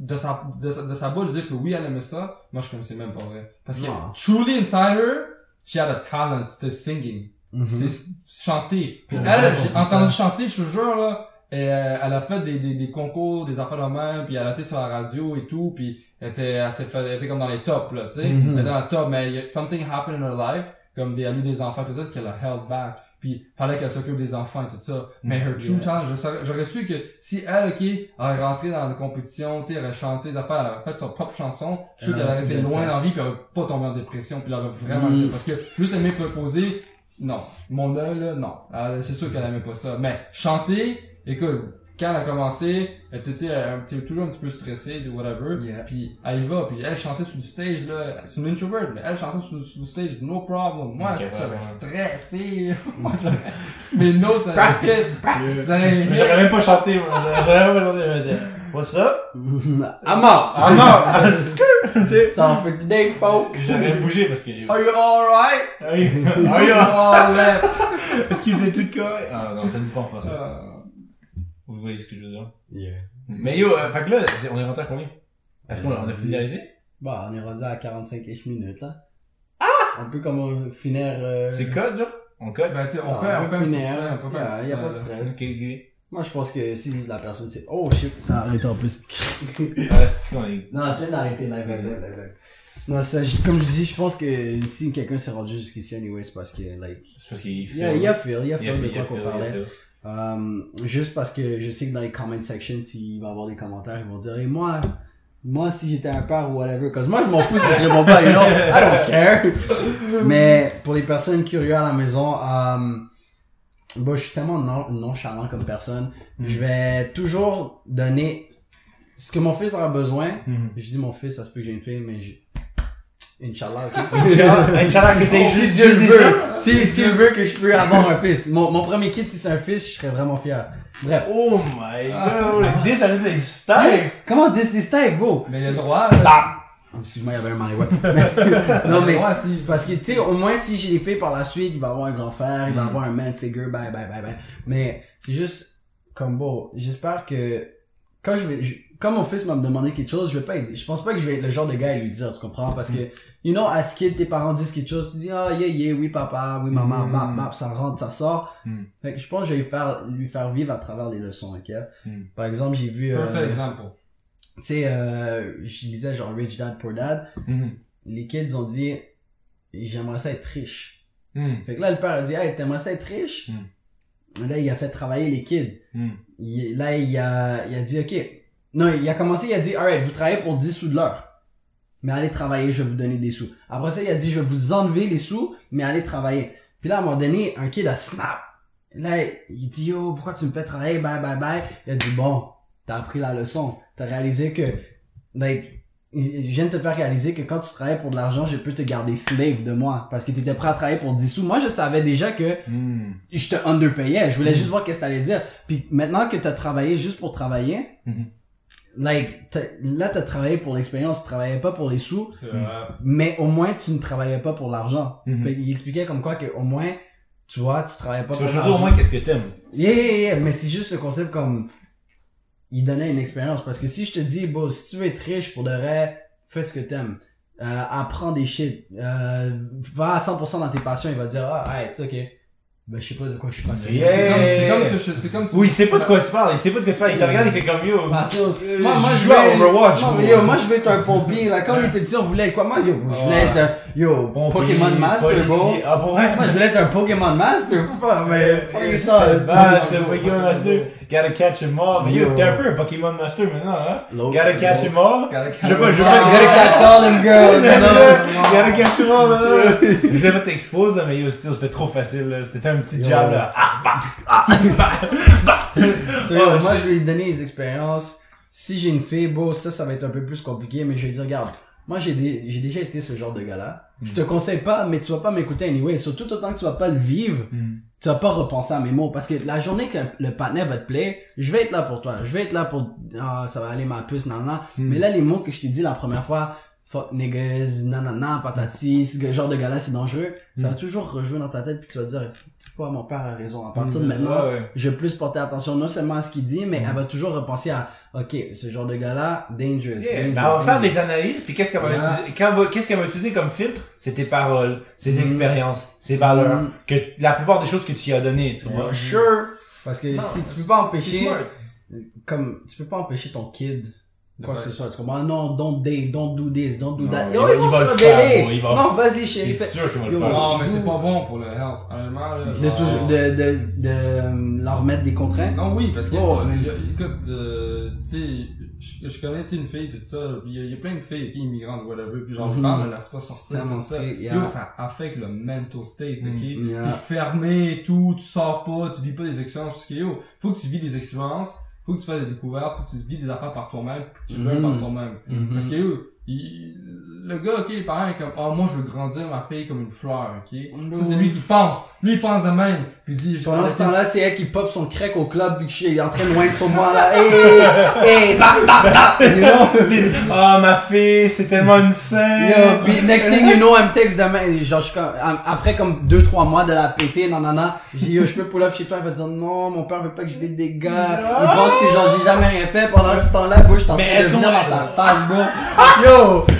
de sa, de sa, de sa bouche dire que oui, elle aimait ça, moi, je connaissais même pas vrai. Parce que, Non. truly inside her, she had a talent, c'était singing. Mhm. C'est chanter. Puis Ouais, elle, j'ai entendu chanter, je te jure, là, et, euh, elle a fait des, des, des concours, des affaires de même, puis elle a été sur la radio et tout, puis elle était, elle fait, elle était comme dans les tops, là, tu sais. Mhm. Elle était dans le top, mais il y a- something happened in her life, comme des, elle a eu des enfants, tout ça, qu'elle a held back. puis fallait qu'elle s'occupe des enfants et tout ça. Mais her true saurais- j'aurais su que si elle, ok, aurait rentré dans la compétition, tu sais, elle aurait chanté des affaires, elle aurait fait sa propre chanson, je suis qu'elle aurait été loin dans la vie puis elle aurait pas tombé en dépression puis elle aurait vraiment Mm. Parce que juste aimer proposer, non. Mon œil, là, non. C'est sûr qu'elle aimait pas ça. Mais chanter, écoute, quand elle a commencé, elle était, tu sais, elle était toujours un petit peu stressée, whatever. Yeah. Puis elle y va, puis elle chantait sur le stage, là. C'est une introvert, mais elle chantait sur, sur le stage, no problem. Moi, Ok, ça ouais. stressé. Mais [LAUGHS] notes, ça Practice, practice. Mais J'aurais même pas chanté, moi. J'aurais même pas chanté. Je vais dire, what's up? [LAUGHS] I'm out! [LAUGHS] Ah non! Tu sais. Ça en fait today, folks! J'aurais bougé parce que. Are you alright? Ah. Are Ah you alright? Est-ce qu'il faisait tout correct? Ah non, ça se dit pas en français. Euh, Vous voyez ce que je veux dire? Yeah. Mais yo, euh, fait que là, c'est- on est rentré à combien? Est-ce qu'on a, on a finalisé? Bah, on est rendu à 45 minutes, là. Ah! Un peu comme on finir, euh... C'est code, genre? On code? Ben, tu sais, on Ah, fait, on on fait un petit fait, on peut faire un petit y a fait, pas de là. stress. Ok, ok. Moi, je pense que si la personne sait, oh shit, ça a arrêté en plus. [LAUGHS] Ah, c'est qu'on est. non, c'est d'arrêter live, live, live, live, live. Non, ça, je- comme je dis, je pense que si quelqu'un s'est rendu jusqu'ici anyway, c'est parce que, like, C'est parce qu'il fait. il y a, il y a feel, il y a Il y a feel de fait, il y a quoi fait, qu'on il y a parlait. fait. Um, juste parce que je sais que dans les comment sections, s'il va y avoir des commentaires, ils vont dire, hey, moi, moi, si j'étais un père ou whatever, cause moi, je m'en fous si je réponds pas, you know, I don't care. [LAUGHS] Mais, pour les personnes curieuses à la maison, um, bon, je suis tellement non, nonchalant comme personne. Je vais toujours donner ce que mon fils aura besoin. Mhm. Je dis mon fils, ça se peut que j'ai une fille, mais Inch'Allah, ok? [LAUGHS] Inch'Allah que t'aies si juste Dieu le veut, si, s'il veut que je peux avoir un fils. Mon, mon premier kid, si c'est un fils, je serais vraiment fier. Bref. Oh my god, this a des styles. Comment this this type, bro? Mais le droit, là. Oh, Excuse-moi, il y avait un mari, ouais. [LAUGHS] Mais- non, mais, parce que, tu sais, au moins, si j'ai des filles par la suite, il va avoir un grand frère, il va avoir un man figure, bye, bye, bye, bye. Mais, c'est juste, comme bon, j'espère que, quand je vais, je- quand mon fils va me demander quelque chose, je vais pas aider. Je pense pas que je vais être le genre de gars à lui dire, tu comprends? Parce que, you know, as kid, tes parents disent quelque chose, tu dis, ah, yeah, yeah, oui, papa, oui, maman, Mm. bap, bap, ça rentre, ça sort. Mm. Fait que je pense que je vais lui faire, lui faire vivre à travers les leçons, ok? Mm. Par exemple, j'ai vu, euh, exemple. tu sais, euh, je lisais genre Rich Dad Poor Dad. Mhm. Les kids ont dit, j'aimerais ça être riche. Mhm. Fait que là, le père a dit, hey, t'aimerais ça être riche? Là, il a fait travailler les kids. Il- là, il a, il a dit, ok. Non, il a commencé, il a dit, alright, vous travaillez pour 10 sous de l'heure. Mais allez travailler, je vais vous donner des sous. Après ça, il a dit, je vais vous enlever les sous, mais allez travailler. Puis là, à un moment donné, un kid a snap. Là, il dit, yo, pourquoi tu me fais travailler? Bye, bye, bye. Il a dit, bon, t'as appris la leçon. T'as réalisé que, like, je viens de te faire réaliser que quand tu travailles pour de l'argent, je peux te garder slave de moi. Parce que t'étais prêt à travailler pour 10 sous. Moi, je savais déjà que Mhm. je te underpayais. Je voulais juste voir qu'est-ce que t'allais dire. Puis maintenant que t'as travaillé juste pour travailler, Mhm. Like, là, t'as travaillé pour l'expérience, tu travaillais pas pour les sous, mais au moins, tu ne travaillais pas pour l'argent. Mhm. Qu'il expliquait comme quoi que au moins, tu vois, tu travaillais pas Tu pour l'argent. au moins qu'est-ce que t'aimes. Yeah, yeah, yeah, mais c'est juste le concept comme, il donnait une expérience. Parce que si je te dis, bon, si tu veux être riche pour de vrai, fais ce que t'aimes. Euh, apprends des shit. Euh, va à 100% dans tes passions, il va dire, ah, tu sais, ok. Ben, je sais pas de quoi je suis passionné. Yeah. C'est comme, comme que comme tu- Oui, il sait pas de quoi tu parles, il sait pas de quoi tu parles, il te regarde, il fait comme yo. Euh, Moi, moi, je joue à vais, Overwatch. Non, mais yo, moi, je veux être un pompier, là. Quand on était petit, on voulait être quoi? Moi, yo, je voulais Ouais. être un, yo, Bon, Pokémon Master, bro. Ah, pour vrai? Moi, je voulais être un Pokémon Master. Mais, fuck C'est ça. bad, c'est Pokémon Master. Gotta catch them all. Mais yo, t'es un peu un Pokémon Master maintenant, hein? Gotta catch bon. them all. Gotta catch Je veux pas, je veux pas. all. Gotta catch all them girls? [LAUGHS] Gotta catch them all. [LAUGHS] Je voulais pas t'exposer, là, mais yo, still, c'était trop facile. C'était un petit jab, là. Ah, bah, ah, bah, bah. So, Oh, moi, je vais lui donner les expériences. Si j'ai une fille, bon, ça, ça va être un peu plus compliqué, mais je vais lui dire, regarde, moi, j'ai déjà été ce genre de gars-là. Je te conseille pas, mais tu vas pas m'écouter anyway. Surtout autant que tu vas pas le vivre, Hmm. tu vas pas repenser à mes mots. Parce que la journée que le partenaire va te plaire, je vais être là pour toi. Je vais être là pour, ah, ça va aller ma puce, nan, nan. Mais là, les mots que je t'ai dit la première fois, fuck niggas, nanana, patati, ce genre de gars-là, c'est dangereux. Ça va toujours rejouer dans ta tête puis tu vas te dire, c'est quoi, mon père a raison. À partir de maintenant, Ouais, ouais. je vais plus porter attention non seulement à ce qu'il dit, mais elle va toujours repenser à, ok, ce genre de gars-là, dangerous. Yeah, dangerous, ben, on va faire des analyses, puis qu'est-ce qu'elle va utiliser, quand qu'est-ce qu'elle va utiliser comme filtre? C'est tes paroles, ses Mm. expériences, ses valeurs, Mm. que la plupart des choses que tu y as données, tu vois. Sure. Parce que Non, si tu peux pas empêcher, comme, tu peux pas empêcher ton kid quoi que ce soit. Tu comprends? Non, don't date, don't do this, don't do that. il Yo, va- ils vont il va se rebeller. Non, vas-y, chérie. C'est sûr qu'il va le faire. Non, mais c'est pas bon pour le health. Honnêtement, là, De, c'est- de, de, de, euh, leur mettre des contraintes? Non, oui, parce que, Oh, écoute, euh, tu sais, je, connais, tu sais, une fille, tout ça, puis il y, a- il y a plein de filles qui immigrantes, whatever, puis genre, ils parlent de leur pas Tellement tout ça. straight, yeah. Yo, ça affecte le mental state, ok? Yeah. T'es fermé et tout, tu sors pas, tu vis pas des expériences, parce que yo, faut que tu vis des expériences, faut que tu fasses des découvertes, faut que tu vis des affaires par toi-même, puis que tu Mhm. learns par toi-même. Mhm. Parce que yo, il- le gars, ok, les parents, est comme, ah, moi, je veux grandir ma fille comme une fleur, ok? Ça, c'est lui qui pense. Lui, il pense de même. Puis il dit, je Pendant ce temps-là, c'est elle qui pop son crack au club puis que je suis en train de loin sur moi là. Hey, hey, bam, bam, bam. [LAUGHS] You know? Ah, ma fille, c'est tellement une scène. Yo, puis next thing you know, elle me texte demain, genre, je suis comme, am- après comme 2-3 mois de la péter, non, j'ai dit, yo, je peux pull up chez toi, elle va dire, non, mon père veut pas que je date des gars, il pense que genre, j'ai jamais rien fait pendant ce temps-là, bro, je suis en train Mais de est-ce venir dans sa face, bro. [LAUGHS] Yo! [LAUGHS]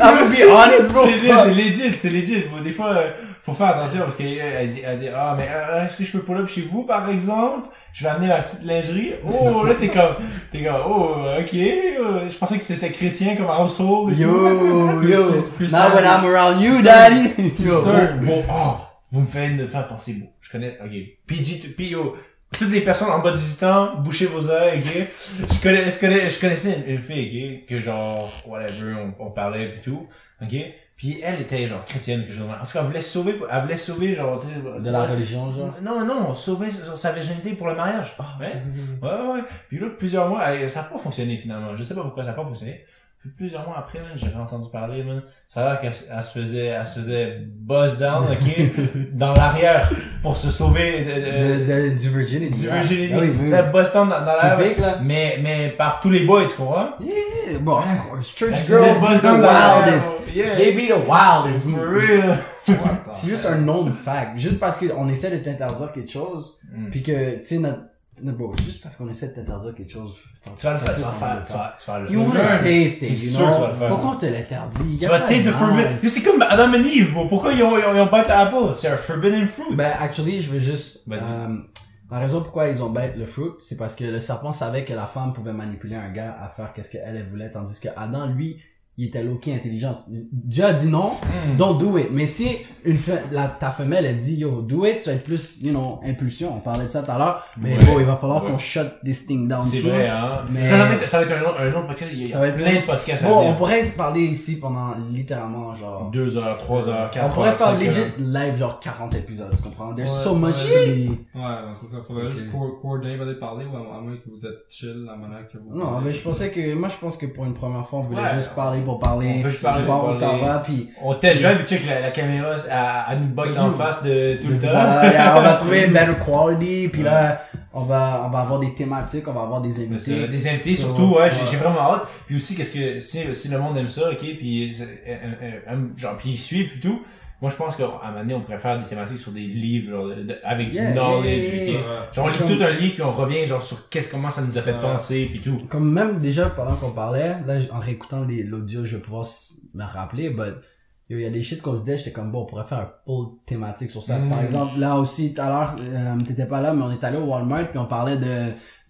I'm gonna be honest, bro. C'est legit, c'est legit. Des fois, euh, faut faire attention parce qu'elle elle dit, elle dit, ah, mais euh, est-ce que je peux pull up chez vous, par exemple? Je vais amener ma petite lingerie. Oh, là, t'es comme, t'es comme, oh, ok. euh, Je pensais que c'était chrétien comme household et tout. Yo, yo. Christian- Now when I'm around you, daddy. Yo. Bon, bon, oh, vous me faites me faire penser beau. Je connais, ok. PG, yo, toutes les personnes en bas de 18 ans, bouchez vos oreilles, ok? Je connais, je connais, je connaissais une, une fille, ok, que genre, whatever, on, on parlait pis tout, ok? Puis elle était genre chrétienne, que genre, en tout cas, elle voulait sauver, elle voulait sauver, genre, tu sais, De la religion, genre? non, non, sauver sa sa virginité pour le mariage. ouais. ouais, ouais, ouais. Puis là, plusieurs mois, ça n'a pas fonctionné finalement. Je sais pas pourquoi ça n'a pas fonctionné. Puis plusieurs mois après, j'avais entendu parler, man. Ça a l'air qu'elle elle se faisait, elle se faisait buzz down, ok, [LAUGHS] dans l'arrière pour se sauver de, de, De, de, du virginity. du Ah, virginity. ah oui, oui. Ça buzz down dans, dans l'arrière. Mais, mais par tous les boys, tu comprends? Yeah, bon, of course. Elle Church faisait girl buzz down the wildest. Yeah. They be the wildest. For real. C'est juste un known fact. Juste parce qu'on essaie de t'interdire quelque chose, Mm. puis que, tu sais, notre- bon, juste parce qu'on essaie de t'interdire quelque chose. Tu vas le faire, tu vas le faire, le tu vas, tu vas le You wanna faire. taste it, you know? le faire. Pourquoi on te l'interdit? Tu vas taste the forbidden. C'est comme Adam and Eve, bro. Pourquoi ils ont, ils ont, bête l'apple? C'est un forbidden fruit. Ben, actually, je veux juste, euh, la raison pourquoi ils ont bête le fruit, c'est parce que le serpent savait que la femme pouvait manipuler un gars à faire qu'est-ce qu'elle elle voulait, tandis que Adam, lui, il était low-key intelligent. Dieu a dit non, Hmm. don't do it. Mais si une fe- la, ta femelle, elle dit, yo, do it, tu vas être plus, you know, impulsion. On parlait de ça tout à l'heure. Mais Ouais. bon, il va falloir Ouais. qu'on shut this thing down. C'est soon. vrai, hein. Mais- Ça, va être, ça va être un autre, un autre podcast. Il y a Ça va être plein de podcasts à Bon, on pourrait se parler ici pendant littéralement, genre, Deux heures, trois heures, quatre on heures. pourrait faire legit heures. live, genre 40 épisodes, tu comprends? There's Ouais, so much ouais. c'est ça. Faudrait juste co- coordonner, va parler, ou à à moins que vous êtes chill, la manière que vous. Non, mais je pensais que, moi je pense que pour une première fois, on voulait Ouais. juste parler pour parler. On veut juste parler Puis voir ça parler. va, puis On teste jamais, puis check la, la caméra, à nous bug le face de tout le temps. voilà, on va trouver une better quality, puis là, on va, on va avoir des thématiques, on va avoir des invités. Des invités So, surtout, ouais, j'ai ouais. j'ai vraiment hâte. Puis aussi, qu'est-ce que, si, si le monde aime ça, ok, puis, euh, euh, euh, genre, puis ils suivent et tout, moi je pense qu'à un moment donné, on pourrait faire des thématiques sur des livres, genre, de- avec Yeah, du knowledge, yeah, yeah. Genre, on lit Comme- tout un livre, puis on revient, genre, sur qu'est-ce, comment ça nous a fait penser, puis tout. Comme même déjà pendant qu'on parlait, là, en réécoutant les- l'audio, je vais pouvoir me rappeler, but il y a des shit qu'on se disait, j'étais comme bon, on pourrait faire un full thématique sur ça. Mm. Par exemple, là aussi, tout à l'heure, euh, t'étais pas là, mais on est allé au Walmart, puis on parlait de,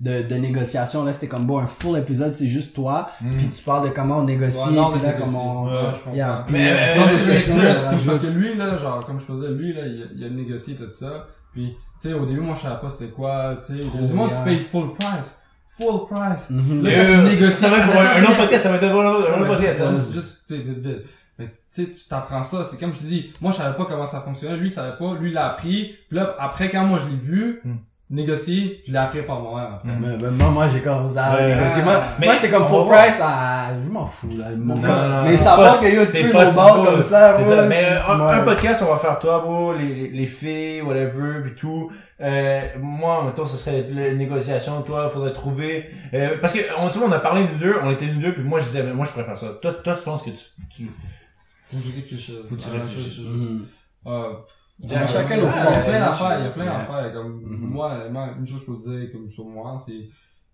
de, de négociation. Là, c'était comme bon, un full épisode, c'est juste toi, puis tu parles de comment on négocie, Ouais, non, puis là, comment on... ouais. Yeah, puis, Mais- mais- mais- c'est parce que- lui, là, genre, comme je faisais, lui, là, il, a- il a négocié tout ça. Puis, tu sais, au début, moi, je savais pas c'était quoi, tu sais. Il y a du monde yeah. qui paye full price. Full price. Mhm. Là, Euh, quand tu négocies, ça va être pour un, autre podcast, ça va être un autre, un autre Ouais, podcast. juste, tu sais. Mais, tu sais, tu t'apprends ça. C'est comme je te dis, moi, je savais pas comment ça fonctionnait. Lui, il savait pas. Lui, il l'a appris. Puis là, après, quand moi, je l'ai vu, Hmm. Négocier, je l'ai appris par moi-même. après. Mais, mais moi, moi, j'ai commencé à Ouais. négocier. Moi, Mais moi j'étais comme full va price à, je m'en fous, là. Mon Non, gars. non, non, mais que yo, tu c'est peux pas le bord comme ça, moi, ça. Mais un, podcast, on va faire toi, bro, les, les, les filles, whatever, puis tout. Euh, moi, mettons, ce serait la négociation. Toi, faudrait trouver. Euh, parce que on, tu vois, on a parlé nous deux, on était nous deux, puis moi je disais, mais moi je préfère ça. Toi, toi, tu penses que tu, tu Faut que je réfléchisse. Faut que tu réfléchisses. Euh, On a chacun il y a plein c'est d'affaires, il y a plein d'affaires. Comme, Mhm. moi, une chose que je peux dire, comme sur moi, c'est,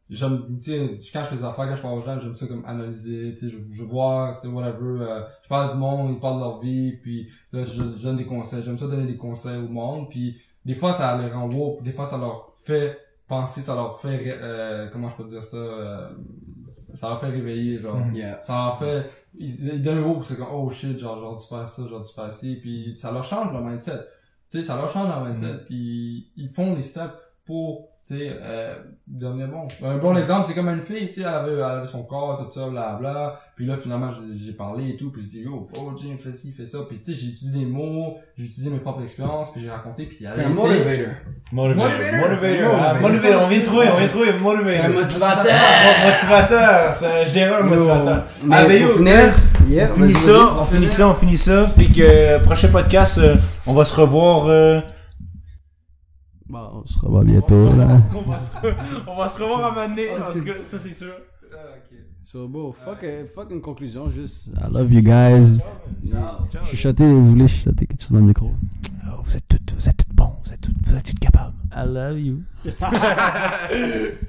j'aime, tu sais, quand je fais des affaires, quand je parle aux gens, j'aime ça comme analyser, tu sais, je, je vois, sais, whatever, euh, je parle du monde, ils parlent de leur vie, puis là, je, je donne des conseils. J'aime ça donner des conseils au monde, puis des fois, ça les rend wow, des fois, ça leur fait penser, ça leur fait, euh, comment je peux dire ça, euh, ça m'a fait réveiller, genre. Mhm. Yeah. Ça m'a fait, ils- d'un coup, c'est comme, oh shit, genre, j'aurais dû faire ça, j'aurais dû faire ci, puis ça leur change leur mindset. Tu sais, ça leur change leur mindset, puis ils font les steps pour, tu sais, euh, bon. Un bon exemple, c'est comme une fille, tu sais, elle avait, elle avait son corps, tout ça, bla bla, puis là, finalement, j'ai j'ai parlé et tout, puis j'ai dit, yo, oh, Jim, fais ci, fais ça, puis tu sais, j'ai utilisé des mots, j'ai utilisé mes propres expériences, puis j'ai raconté, puis elle a motivator. Motivator. Motivator. Motivator. Ah, Motivator. Motivator. On vient de trouver, on vient de trouver. C'est un Motivator. motivateur. Mo- Motivateur. C'est un gérant motivateur. Mais Ah, ben yo, On finit ça, on finit ça, on finit ça. Puis que euh, prochain podcast, euh, on va se revoir. Bon, on se revoit bientôt, là. on, va se, on va se revoir à un moment donné, parce que ça c'est sûr. So, bon, fuck, euh, fuck une conclusion, juste. I love you guys. Ciao. Chuchotez, vous voulez chuchoter quelque chose dans le micro? Oh, vous êtes toutes, vous êtes toutes bons, vous êtes toutes, vous êtes toutes capables. I love you. [LAUGHS]